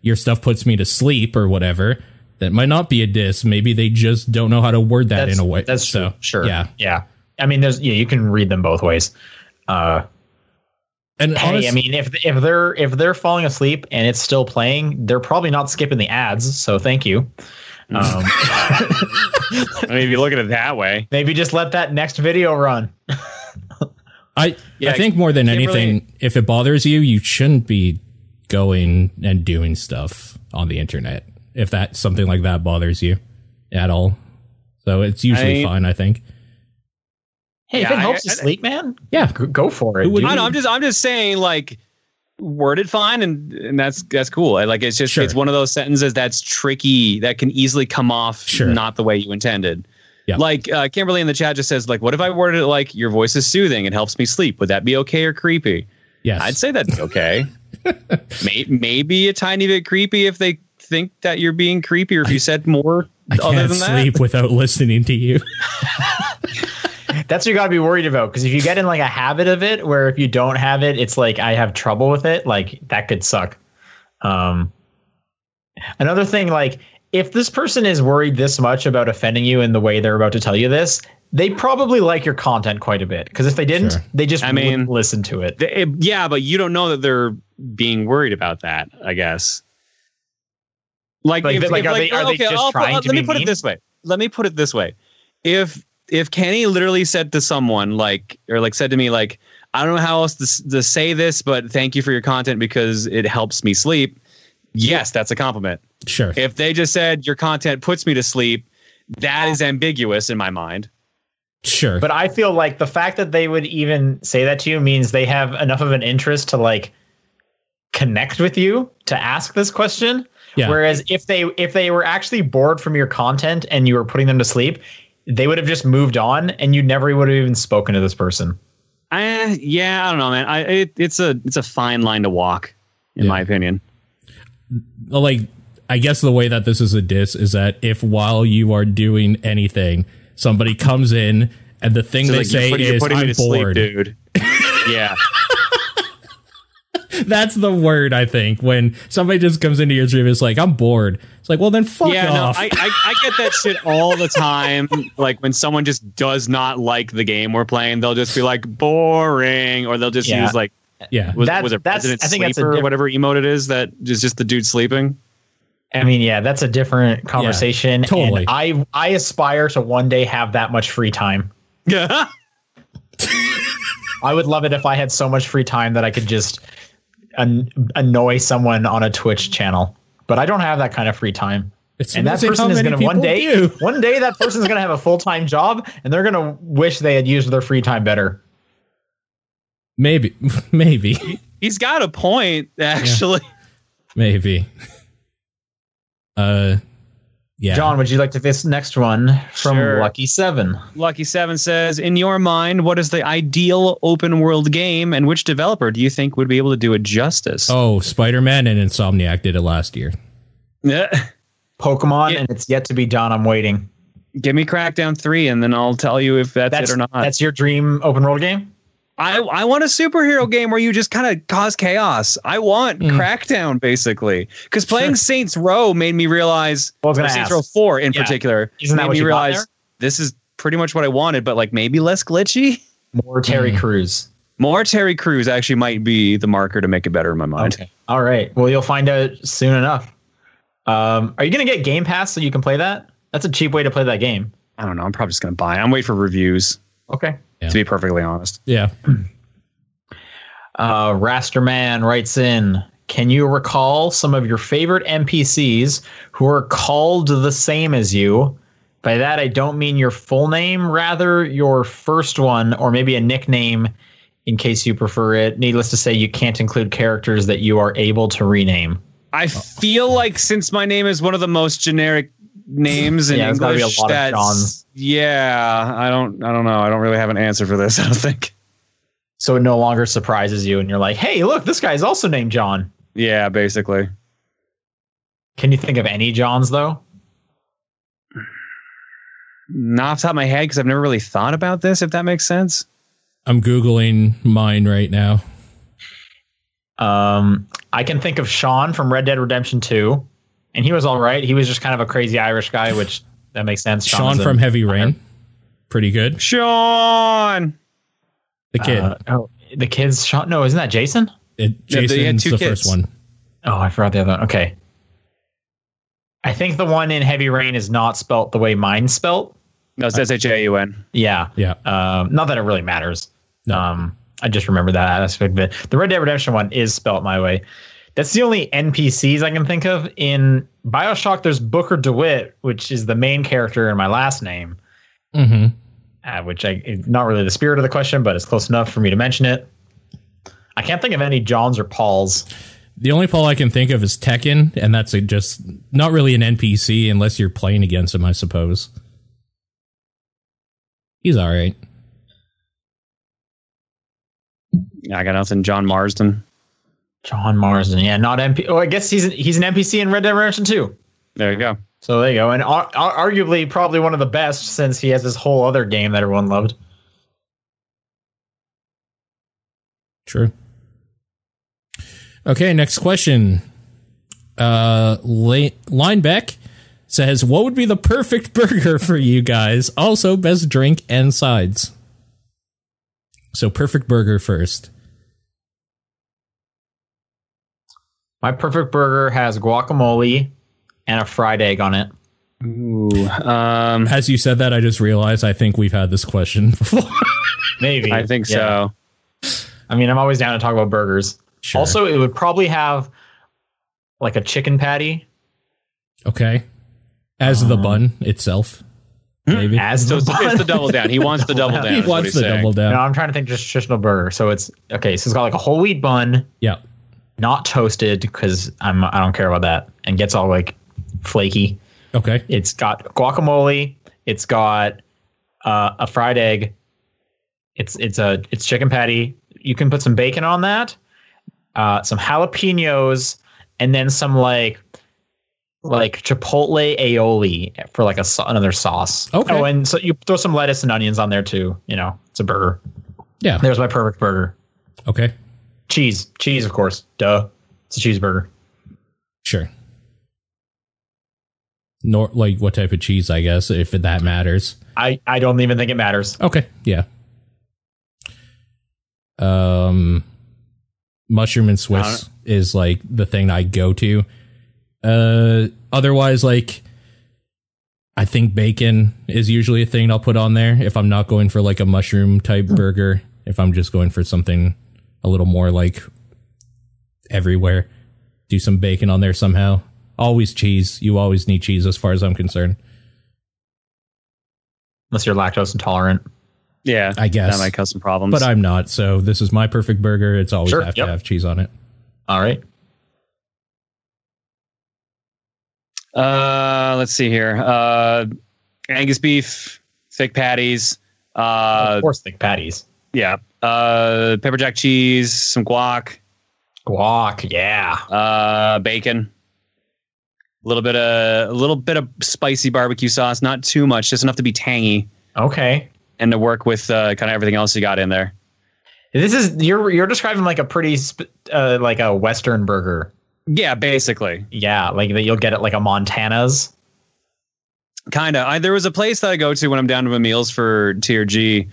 your stuff puts me to sleep or whatever that might not be a diss maybe they just don't know how to word that That's, in a way That's so true. Sure. yeah Yeah. I mean, there's yeah, you can read them both ways. Uh, and hey, honest- I mean, if if they're if they're falling asleep and it's still playing, they're probably not skipping the ads. So thank you. Um, I mean, if you look at it that way, maybe just let that next video run. I Yeah, I think more than anything, really- if it bothers you, you shouldn't be going and doing stuff on the internet. If that something like that bothers you at all, so it's usually I- fine. I think. Hey, if it helps I- you I- sleep, man, Yeah, go for it. Would- dude. I know. I'm just I'm just saying like worded fine and and that's that's cool. I Like it's just Sure. it's one of those sentences that's tricky that can easily come off Sure. not the way you intended. Yeah. Like uh, Kimberly in the chat just says like, what if I worded it like your voice is soothing it helps me sleep? Would that be okay or creepy? yes. I'd say that'd be okay. May, maybe a tiny bit creepy if they think that you're being creepy or if you said more I other can't than that. sleep without listening to you. That's what you got to be worried about because if you get in like a habit of it, where if you don't have it, it's like I have trouble with it. Like that could suck. Um, another thing, like if this person is worried this much about offending you in the way they're about to tell you this, they probably like your content quite a bit. Because if they didn't, Sure. they just I mean- wouldn't listen to it. Th- it- yeah, but you don't know that they're being worried about that. I guess. Like, Like, if, like, if, are they- are they just I'll trying uh, to let me be put it this way. Let me put it this way. If if Kenny literally said to someone like, or like said to me like, I don't know how else to, to say this, but thank you for your content because it helps me sleep. Yes, that's a compliment. Sure. If they just said your content puts me to sleep, that is ambiguous in my mind. Sure. But I feel like the fact that they would even say that to you means they have enough of an interest to like connect with you to ask this question. Yeah. Whereas if they if they were actually bored from your content and you were putting them to sleep, they would have just moved on and you never would have even spoken to this person. I, yeah, I don't know, man. I it, it's a it's a fine line to walk, in Yeah. my opinion. like I guess the way that this is a diss is that if while you are doing anything, somebody comes in and the thing So, they like, you're say putting- you're is putting I'm to sleep, bored. dude. yeah, That's the word I think when somebody just comes into your stream and is like I'm bored. It's like well then fuck yeah. No, off. I, I I get that shit all the time. Like when someone just does not like the game we're playing, they'll just be like boring, or they'll just Yeah. use like yeah. was, That- was it that's- President I think that's a Sleeper or whatever emote it is that is just the dude sleeping. I mean, yeah, that's a different conversation. totally. And I I aspire to one day have that much free time. Yeah. I would love it if I had so much free time that I could just an- annoy someone on a Twitch channel. But I don't have that kind of free time. It's and that person is going to one day, do. one day that person is going to have a full time job, and they're going to wish they had used their free time better. Maybe maybe He's got a point, actually. maybe. Uh yeah. John, would you like to this next one from Sure. Lucky Seven? Lucky Seven says, "In your mind, what is the ideal open world game, and which developer do you think would be able to do it justice?" Oh, Spider-Man and Insomniac did it last year. Yeah. Pokemon, Yeah. and it's yet to be done. I'm waiting. Give me Crackdown three, and then I'll tell you if that's, That's it or not. that's your dream open world game. I I want a superhero game where you just kind of cause chaos. I want Mm. Crackdown basically because playing Sure. Saints Row made me realize, Well, I was or gonna Saints ask. Row Four in Yeah. particular, Isn't that made what me you got realize this is pretty much what I wanted, but like maybe less glitchy. More Terry Mm. Crews. More Terry Crews actually might be the marker to make it better in my mind. Okay. All right. Well, you'll find out soon enough. Um, are you going to get Game Pass so you can play that? That's a cheap way to play that game. I don't know. I'm probably just gonna buy. it. I'm waiting for reviews. Okay. To be perfectly honest. Yeah. Uh, Rasterman writes in Can you recall some of your favorite NPCs who are called the same as you? By that, I don't mean your full name, rather your first one, or maybe a nickname in case you prefer it. Needless to say, you can't include characters that you are able to rename. I feel like since my name is one of the most generic names in Yeah, there's be a English, lot of that's yeah. I don't. I don't know. I don't really have an answer for this. I don't think. So it no longer surprises you, and you're like, hey, look, this guy's also named John. Yeah, basically. Can you think of any Johns, though? Not off the top of my head because I've never really thought about this. If that makes sense. I'm Googling mine right now. Um, I can think of Sean from Red Dead Redemption 2, and he was all right. He was just kind of a crazy Irish guy, which that makes sense. Sean is a- from Heavy Rain. Pretty good. Sean. The kid. Uh, oh, the kids. Sean. No, isn't that Jason? it, Yeah, had Jason's two the kids. first one. Oh, I forgot the other one. Okay. I think the one in Heavy Rain is not spelt the way mine's spelt. No, it's S H A U N. Yeah. Yeah. Um, not that it really matters. No. Um, I just remember that aspect of it. The Red Dead Redemption one is spelt my way. That's the only NPCs I can think of. In Bioshock, there's Booker DeWitt, which is the main character in my last name, hmm uh, which I is not really the spirit of the question, but it's close enough for me to mention it. I can't think of any Johns or Pauls. The only Paul I can think of is Tekken, and that's a just not really an NPC unless you're playing against him, I suppose. He's all right. I got nothing. John Marston. John Marston, yeah, not MP. Oh, I guess he's he's an NPC in Red Dead Redemption 2. There you go. So there you go, and ar- ar- arguably probably one of the best since he has this whole other game that everyone loved. True. Okay, next question. Uh, La- Linebeck says, "What would be the perfect burger for you guys? Also, best drink and sides." So, perfect burger first. My perfect burger has guacamole and a fried egg on it. Ooh. Um, As you said that, I just realized I think we've had this question before. Maybe I think Yeah. so. I mean, I'm always down to talk about burgers. Sure. Also, it would probably have like a chicken patty okay, as the bun itself, maybe. as So the it's, it's the double down. He wants the double down. he wants the saying. double down. No, I'm trying to think just traditional burger. So it's okay. So it's got like a whole wheat bun, Yeah. Not toasted because I'm I don't care about that, and gets all like flaky. Okay. It's got guacamole. It's got uh, a fried egg. It's it's a it's chicken patty. You can put some bacon on that, uh, some jalapenos, and then some like like chipotle aioli for like a another sauce. Okay. Oh, and so you throw some lettuce and onions on there too. You know, it's a burger. Yeah. There's my perfect burger. Okay. Cheese, cheese, of course. Duh, it's a cheeseburger. Sure. Nor like what type of cheese, I guess, if that matters. I I don't even think it matters. Okay, yeah. Um, mushroom and Swiss is like the thing I go to. Uh, otherwise, like I think bacon is usually a thing I'll put on there if I'm not going for like a mushroom type burger. If I'm just going for something a little more like everywhere, do some bacon on there somehow. Always cheese. You always need cheese, as far as I'm concerned. Unless you're lactose intolerant. Yeah, I guess. that might cause some problems. But I'm not, so this is my perfect burger. It's always Sure, have yep. to have cheese on it. All right. Uh, let's see here. Uh, Angus beef, thick patties. Uh, of course, thick patties. yeah. Uh, pepper jack cheese, some guac, Guac, yeah. uh, bacon. A little bit of a little bit of spicy barbecue sauce, not too much, just enough to be tangy Okay. and to work with uh, kind of everything else you got in there. This is you're you're describing like a pretty sp- uh, like a Western burger. Yeah, basically, Yeah, like that you'll get it like a Montana's. kind of. I there was a place that I go to when I'm down to my meals for TRG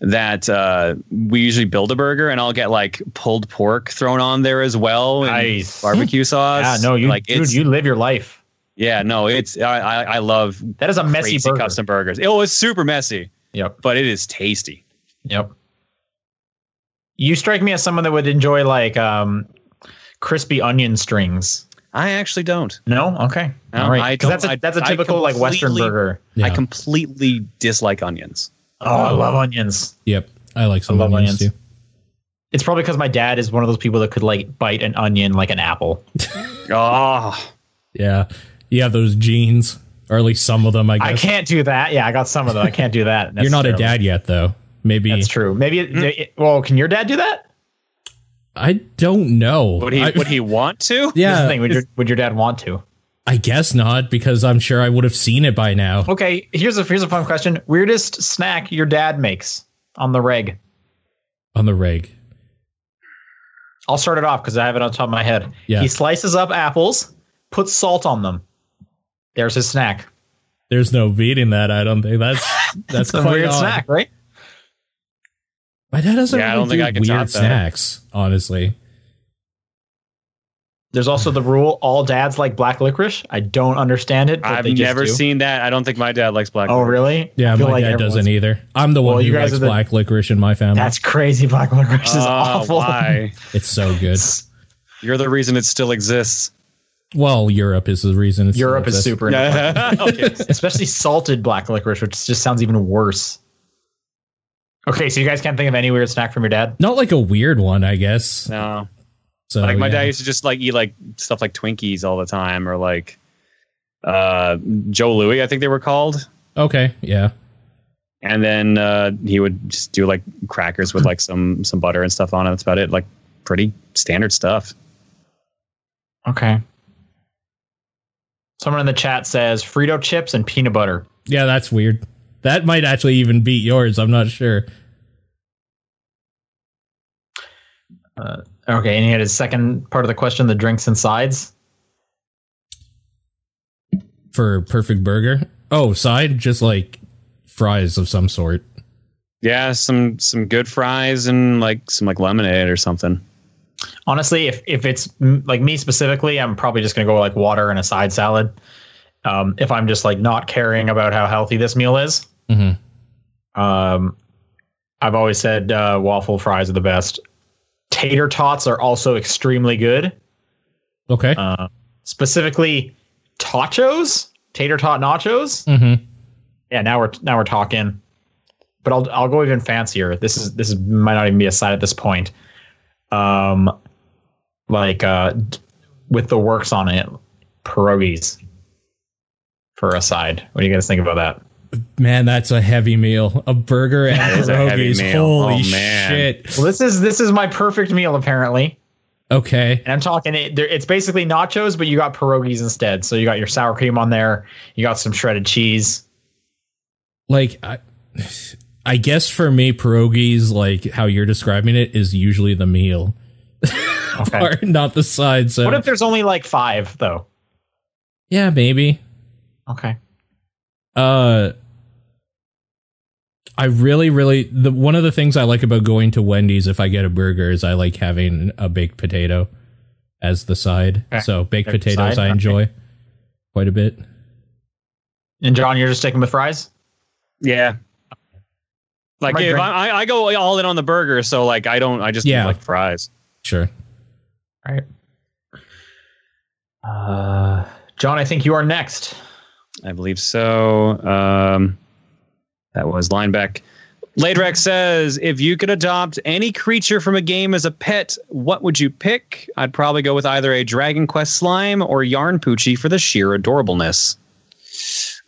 that uh, we usually build a burger, and I'll get like pulled pork thrown on there as well, and Nice. barbecue sauce. Yeah, no, you like dude, you live your life. yeah, no, it's I I, I love That is a messy crazy burger. custom burgers. Oh, it's super messy. Yep. but it is tasty. Yep. You strike me as someone that would enjoy like um, crispy onion strings. I actually don't. No, okay, No, all right. I 'Cause that's don't- a I- that's a I typical like Western burger. Yeah. I completely dislike onions. Oh, I love um, onions. Yep. I like some I love onions, onions. too. It's probably because my dad is one of those people that could like bite an onion like an apple. Oh, Yeah. You have those genes, or at least some of them, I guess. I can't do that. Yeah, I got some of them. I can't do that. You're not a dad yet, though. Maybe. That's true. Maybe. It, hmm. it- well, can your dad do that? I don't know. would he? I, would he want to? That's the yeah. thing. Would your would your dad want to? I guess not, because I'm sure I would have seen it by now. Okay. Here's a here's a fun question. Weirdest snack your dad makes on the reg. On the reg. I'll start it off because I have it on top of my head. Yeah. He slices up apples, puts salt on them. There's his snack. There's no beating that. I don't think that's that's It's a quite weird odd. snack, right? My dad doesn't Yeah, I don't think I can weird top snacks, honestly. There's also the rule: all dads like black licorice. I don't understand it. But I've they just never do. seen that. I don't think my dad likes black. Oh, licorice. really? Yeah, my like dad doesn't either. I'm the one Well, you who guys likes the- black licorice in my family. That's crazy. Black licorice is Oh, awful. Why? it's so good. You're the reason it still exists. Well, Europe is the reason. It's Europe is super, okay. especially salted black licorice, which just sounds even worse. Okay, so you guys can't think of any weird snack from your dad? Not like a weird one, I guess. No. So like my yeah. dad used to just like eat like stuff like Twinkies all the time, or like uh Joe Louis, I think they were called. Okay, yeah. And then uh he would just do like crackers with like some some butter and stuff on it. That's about it. Like pretty standard stuff. Okay. Someone in the chat says Frito chips and peanut butter. Yeah, that's weird. That might actually even beat yours. I'm not sure. Uh, okay, and he had his second part of the question: the drinks and sides. For perfect burger. Oh, side just like fries of some sort. Yeah, some some good fries and like some like lemonade or something. Honestly, if if it's like me specifically, I'm probably just gonna go like water and a side salad. Um, if I'm just like not caring about how healthy this meal is, hmm um, I've always said uh, waffle fries are the best. Tater tots are also extremely good. Okay. Uh, specifically, tachos, tater tot nachos. hmm Yeah, now we're now we're talking. But I'll I'll go even fancier. This is this is, might not even be a side at this point. Um, like uh, with the works on it, pierogies for a side. What do you guys think about that? Man, that's a heavy meal. A burger and a heavy pierogies. Holy Oh, man. shit. Well, this is this is my perfect meal apparently. Okay. And I'm talking it, it's basically nachos, but you got pierogies instead. So you got your sour cream on there. You got some shredded cheese. Like I I guess for me pierogies like how you're describing it is usually the meal. Okay. Or not the side. So What if there's only like five though? Yeah, maybe. Okay. Uh I really, really the one of the things I like about going to Wendy's if I get a burger is I like having a baked potato as the side. Okay. So baked Baked potatoes side, I okay. enjoy quite a bit. And John, you're just sticking with fries? Yeah. Like if I, I I go all in on the burger, so like I don't I just Yeah. like fries. Sure. Right. Uh, John, I think you are next. I believe so. Um, that was Linebeck. Ladrex says, if you could adopt any creature from a game as a pet, what would you pick? I'd probably go with either a Dragon Quest slime or Yarn Poochy for the sheer adorableness.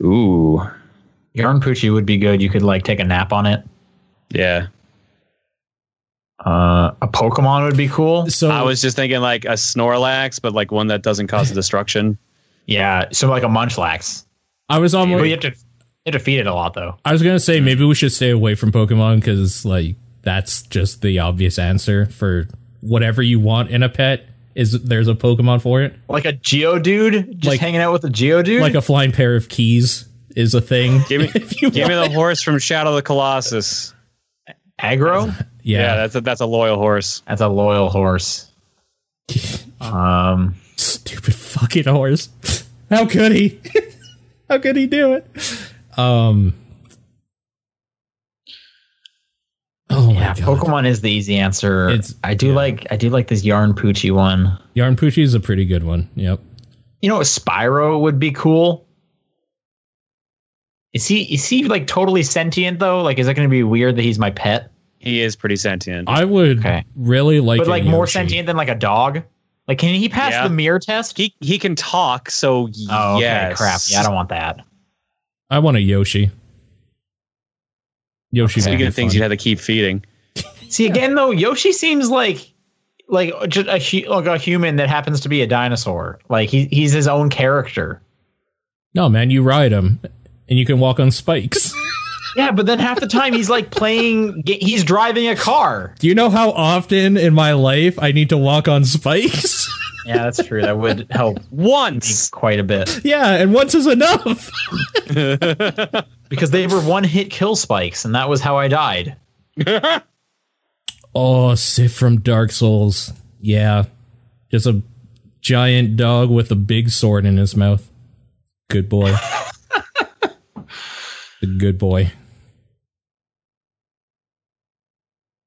Ooh, Yarn Poochy would be good. You could like take a nap on it. yeah. Uh, a Pokemon would be cool. So I was just thinking like a Snorlax, but like one that doesn't cause destruction. Yeah, so like a Munchlax. I was But you almost have to you have to feed it a lot though. I was gonna say maybe we should stay away from Pokemon because like that's just the obvious answer for whatever you want in a pet. Is there's a Pokemon for it? Like a Geodude, just Like- hanging out with a Geodude. Like a flying pair of keys is a thing. Give me, If you give me the horse from Shadow of the Colossus. Agro. Yeah, yeah, that's a, that's a loyal horse. That's a loyal horse. Um, stupid fucking horse. How could he? How could he do it? Um, yeah, God. Pokemon is the easy answer. It's- I do yeah. like I do like this Yarn Poochy one. Yarn Poochy is a pretty good one. Yep. You know, a Spyro would be cool. Is he is he like totally sentient though? Like, is it going to be weird that he's my pet? He is pretty sentient. I would Okay. really like, but a like more sentient than like a dog. Like, can he pass Yeah. the mirror test? he he can talk, so oh, okay, crap. Yeah, I don't want that. I want a Yoshi. Yoshi. would Speaking of things you'd have to keep feeding. See, again though, Yoshi seems like like just a like a human that happens to be a dinosaur. Like he he's his own character. No, man, you ride him, and you can walk on spikes. Yeah, but then half the time he's like playing. He's driving a car. Do you know how often in my life I need to walk on spikes? Yeah, that's true. That would help Once. quite a bit yeah, and once is enough. because they were one hit kill spikes, and that was how I died. Oh, Sif from Dark Souls. Yeah. Just a giant dog with a big sword in his mouth. Good boy. a good boy.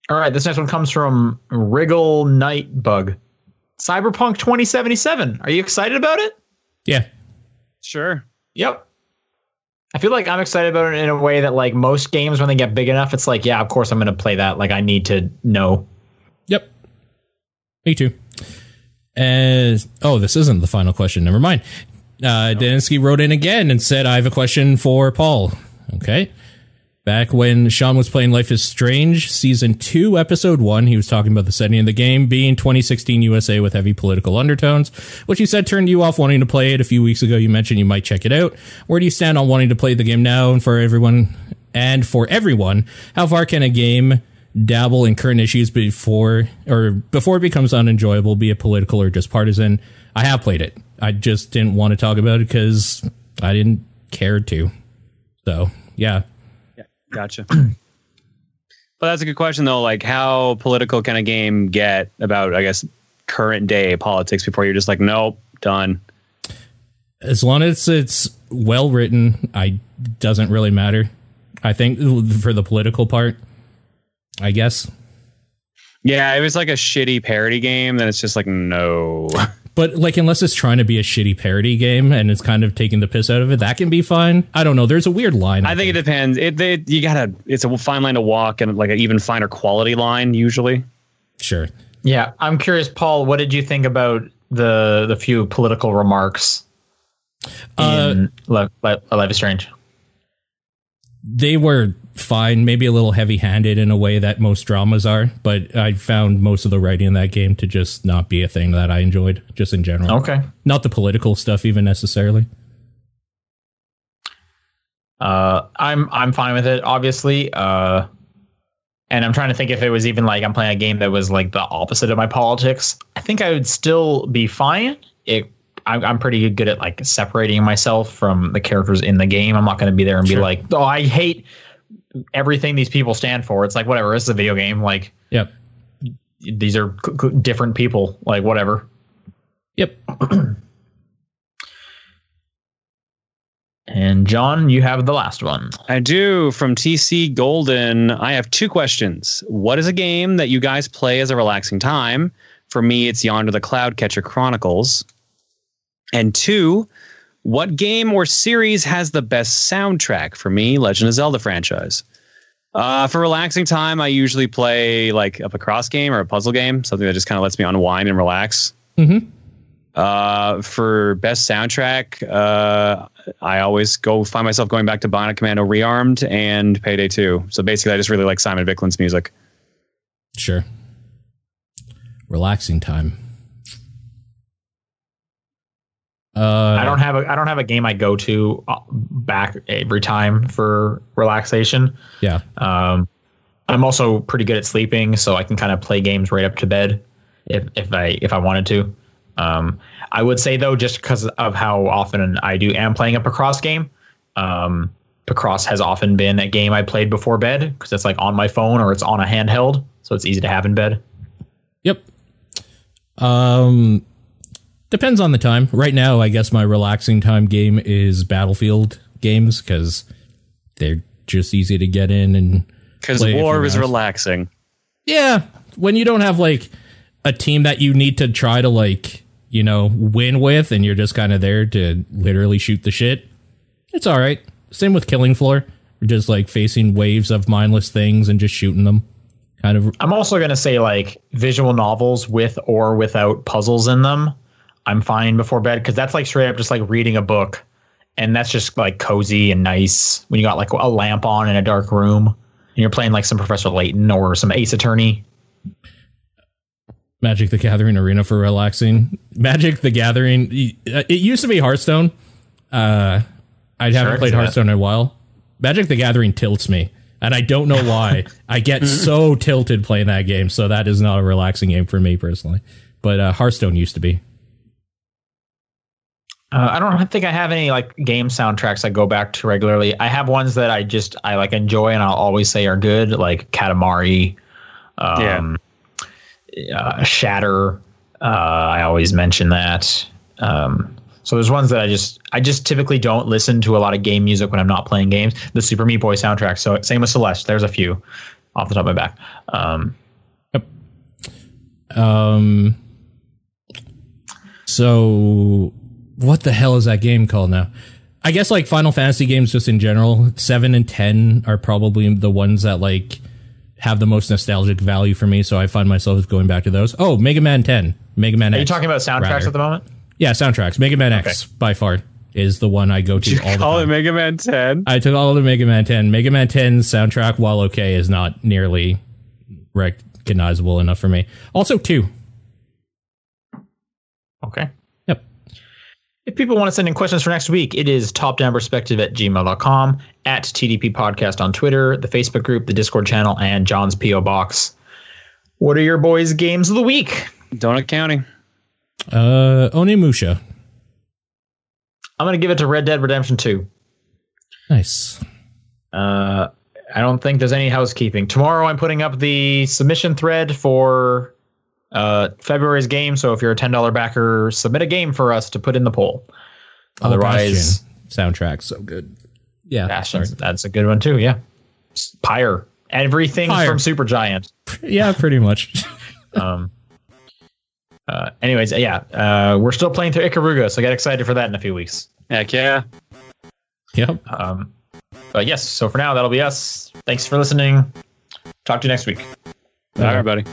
All right, this next one comes from Wriggle Nightbug. Cyberpunk 2077. Are you excited about it? Yeah. Sure. Yep. I feel like I'm excited about it in a way that like most games when they get big enough, it's like, yeah, of course I'm going to play that. Like I need to know. Yep. Me too. And oh, this isn't the final question. Never mind. Uh, Daninsky wrote in again and said, I have a question for Paul. Okay. Back when Sean was playing Life is Strange, season two, episode one, he was talking about the setting of the game being 2016 USA with heavy political undertones, which you said turned you off wanting to play it. A few weeks ago, you mentioned you might check it out. Where do you stand on wanting to play the game now? And for everyone, and for everyone, how far can a game dabble in current issues before or before it becomes unenjoyable, be it political or just partisan? I have played it. I just didn't want to talk about it because I didn't care to. So yeah, Gotcha. but that's a good question though. Like, how political can a game get about, I guess, current day politics before you're just like, nope, done. as long as it's well written, I doesn't really matter. I think for the political part, I guess. Yeah, it was like a shitty parody game. Then it's just like, no. But like, unless it's trying to be a shitty parody game and it's kind of taking the piss out of it, that can be fine. I don't know. There's a weird line. I think it depends. It, they, you gotta. It's a fine line to walk and like an even finer quality line usually. sure. Yeah, I'm curious, Paul. What did you think about the the few political remarks Uh, in Life, Life is Strange? They were fine, maybe a little heavy handed in a way that most dramas are, but I found most of the writing in that game to just not be a thing that I enjoyed, just in general. Okay. Not the political stuff, even necessarily. Uh, I'm I'm fine with it, obviously. Uh, and I'm trying to think if it was even like I'm playing a game that was like the opposite of my politics. I think I would still be fine. It I'm, I'm pretty good at like separating myself from the characters in the game. I'm not going to be there and be like, oh, I hate everything these people stand for. It's like whatever. This is a video game. Like Yep. these are c- c- different people. Like whatever. Yep. And John, you have the last one. I do from TC Golden. I have two questions. What is a game that you guys play as a relaxing time? For me, it's Yonder the Cloudcatcher Chronicles. And two, what game or series has the best soundtrack? For me, Legend of Zelda franchise. Uh, for relaxing time, I usually play like a Picross game or a puzzle game, something that just kind of lets me unwind and relax. Mm-hmm. Uh, for best soundtrack, uh, I always go find myself going back to Bionic Commando Rearmed and Payday 2. So basically, I just really like Simon Viklund's music. Sure. Relaxing time. Uh, I don't have a I don't have a game I go to uh, back every time for relaxation. Yeah. Um, I'm also pretty good at sleeping, so I can kind of play games right up to bed if if I if I wanted to. Um, I would say though, just because of how often I do am playing a Picross game, um, Picross has often been a game I played before bed because it's like on my phone or it's on a handheld, so it's easy to have in bed. Yep. Um, depends on the time. Right now, I guess my relaxing time game is Battlefield games because they're just easy to get in and Because Play a few war is relaxing. Yeah, when you don't have like a team that you need to try to like you know win with, and you're just kind of there to literally shoot the shit. It's all right. Same with Killing Floor. We're just like facing waves of mindless things and just shooting them. Kind of. I'm also gonna say like visual novels with or without puzzles in them. I'm fine before bed because that's like straight up just like reading a book, and that's just like cozy and nice when you got like a lamp on in a dark room and you're playing like some Professor Layton or some Ace Attorney. Magic the Gathering arena for relaxing. Magic the Gathering. It used to be Hearthstone. Uh, I haven't played. Hearthstone in a while. Magic the Gathering tilts me, and I don't know why. I get so tilted playing that game, so that is not a relaxing game for me personally. But uh, Hearthstone used to be. Uh, I don't think I have any like game soundtracks I go back to regularly. I have ones that I just I like enjoy and I'll always say are good, like Katamari, um, uh, Shatter. Uh, I always mention that. Um, so there's ones that I just I just typically don't listen to a lot of game music when I'm not playing games. The Super Meat Boy soundtrack. So same with Celeste. There's a few off the top of my back. Um, Um. So, what the hell is that game called now? I guess like Final Fantasy games, just in general, seven and ten are probably the ones that like have the most nostalgic value for me. So I find myself going back to those. Oh, Mega Man Ten, Mega Man X. are X. you talking about soundtracks rather. at the moment? Yeah, soundtracks. Mega Man X by far is the one I go to all the Call it time. Mega Man 10. I took all of the Mega Man 10. Mega Man 10 soundtrack, while okay, is not nearly recognizable enough for me. Also, two. Okay. Yep. If people want to send in questions for next week, it is topdownperspective at gmail.com, at TDP Podcast on Twitter, the Facebook group, the Discord channel, and John's P.O. Box. What are your boys' games of the week? Donut County. Uh, Onimusha. I'm going to give it to Red Dead Redemption 2. Nice. Uh, I don't think there's any housekeeping. Tomorrow, I'm putting up the submission thread for uh, February's game. So if you're a $10 backer, submit a game for us to put in the poll. Otherwise, Oh, Bastion. soundtrack so good. Yeah, Bastion's, that's a good one too. Yeah. Pyre. Everything Pyre. from Supergiant. sorry. yeah, pretty much. Um, uh, anyways, yeah, uh, we're still playing through Ikaruga, so get excited for that in a few weeks. Heck yeah. yep. Um, but yes, so for now, that'll be us. Thanks for listening. Talk to you next week. Bye, everybody.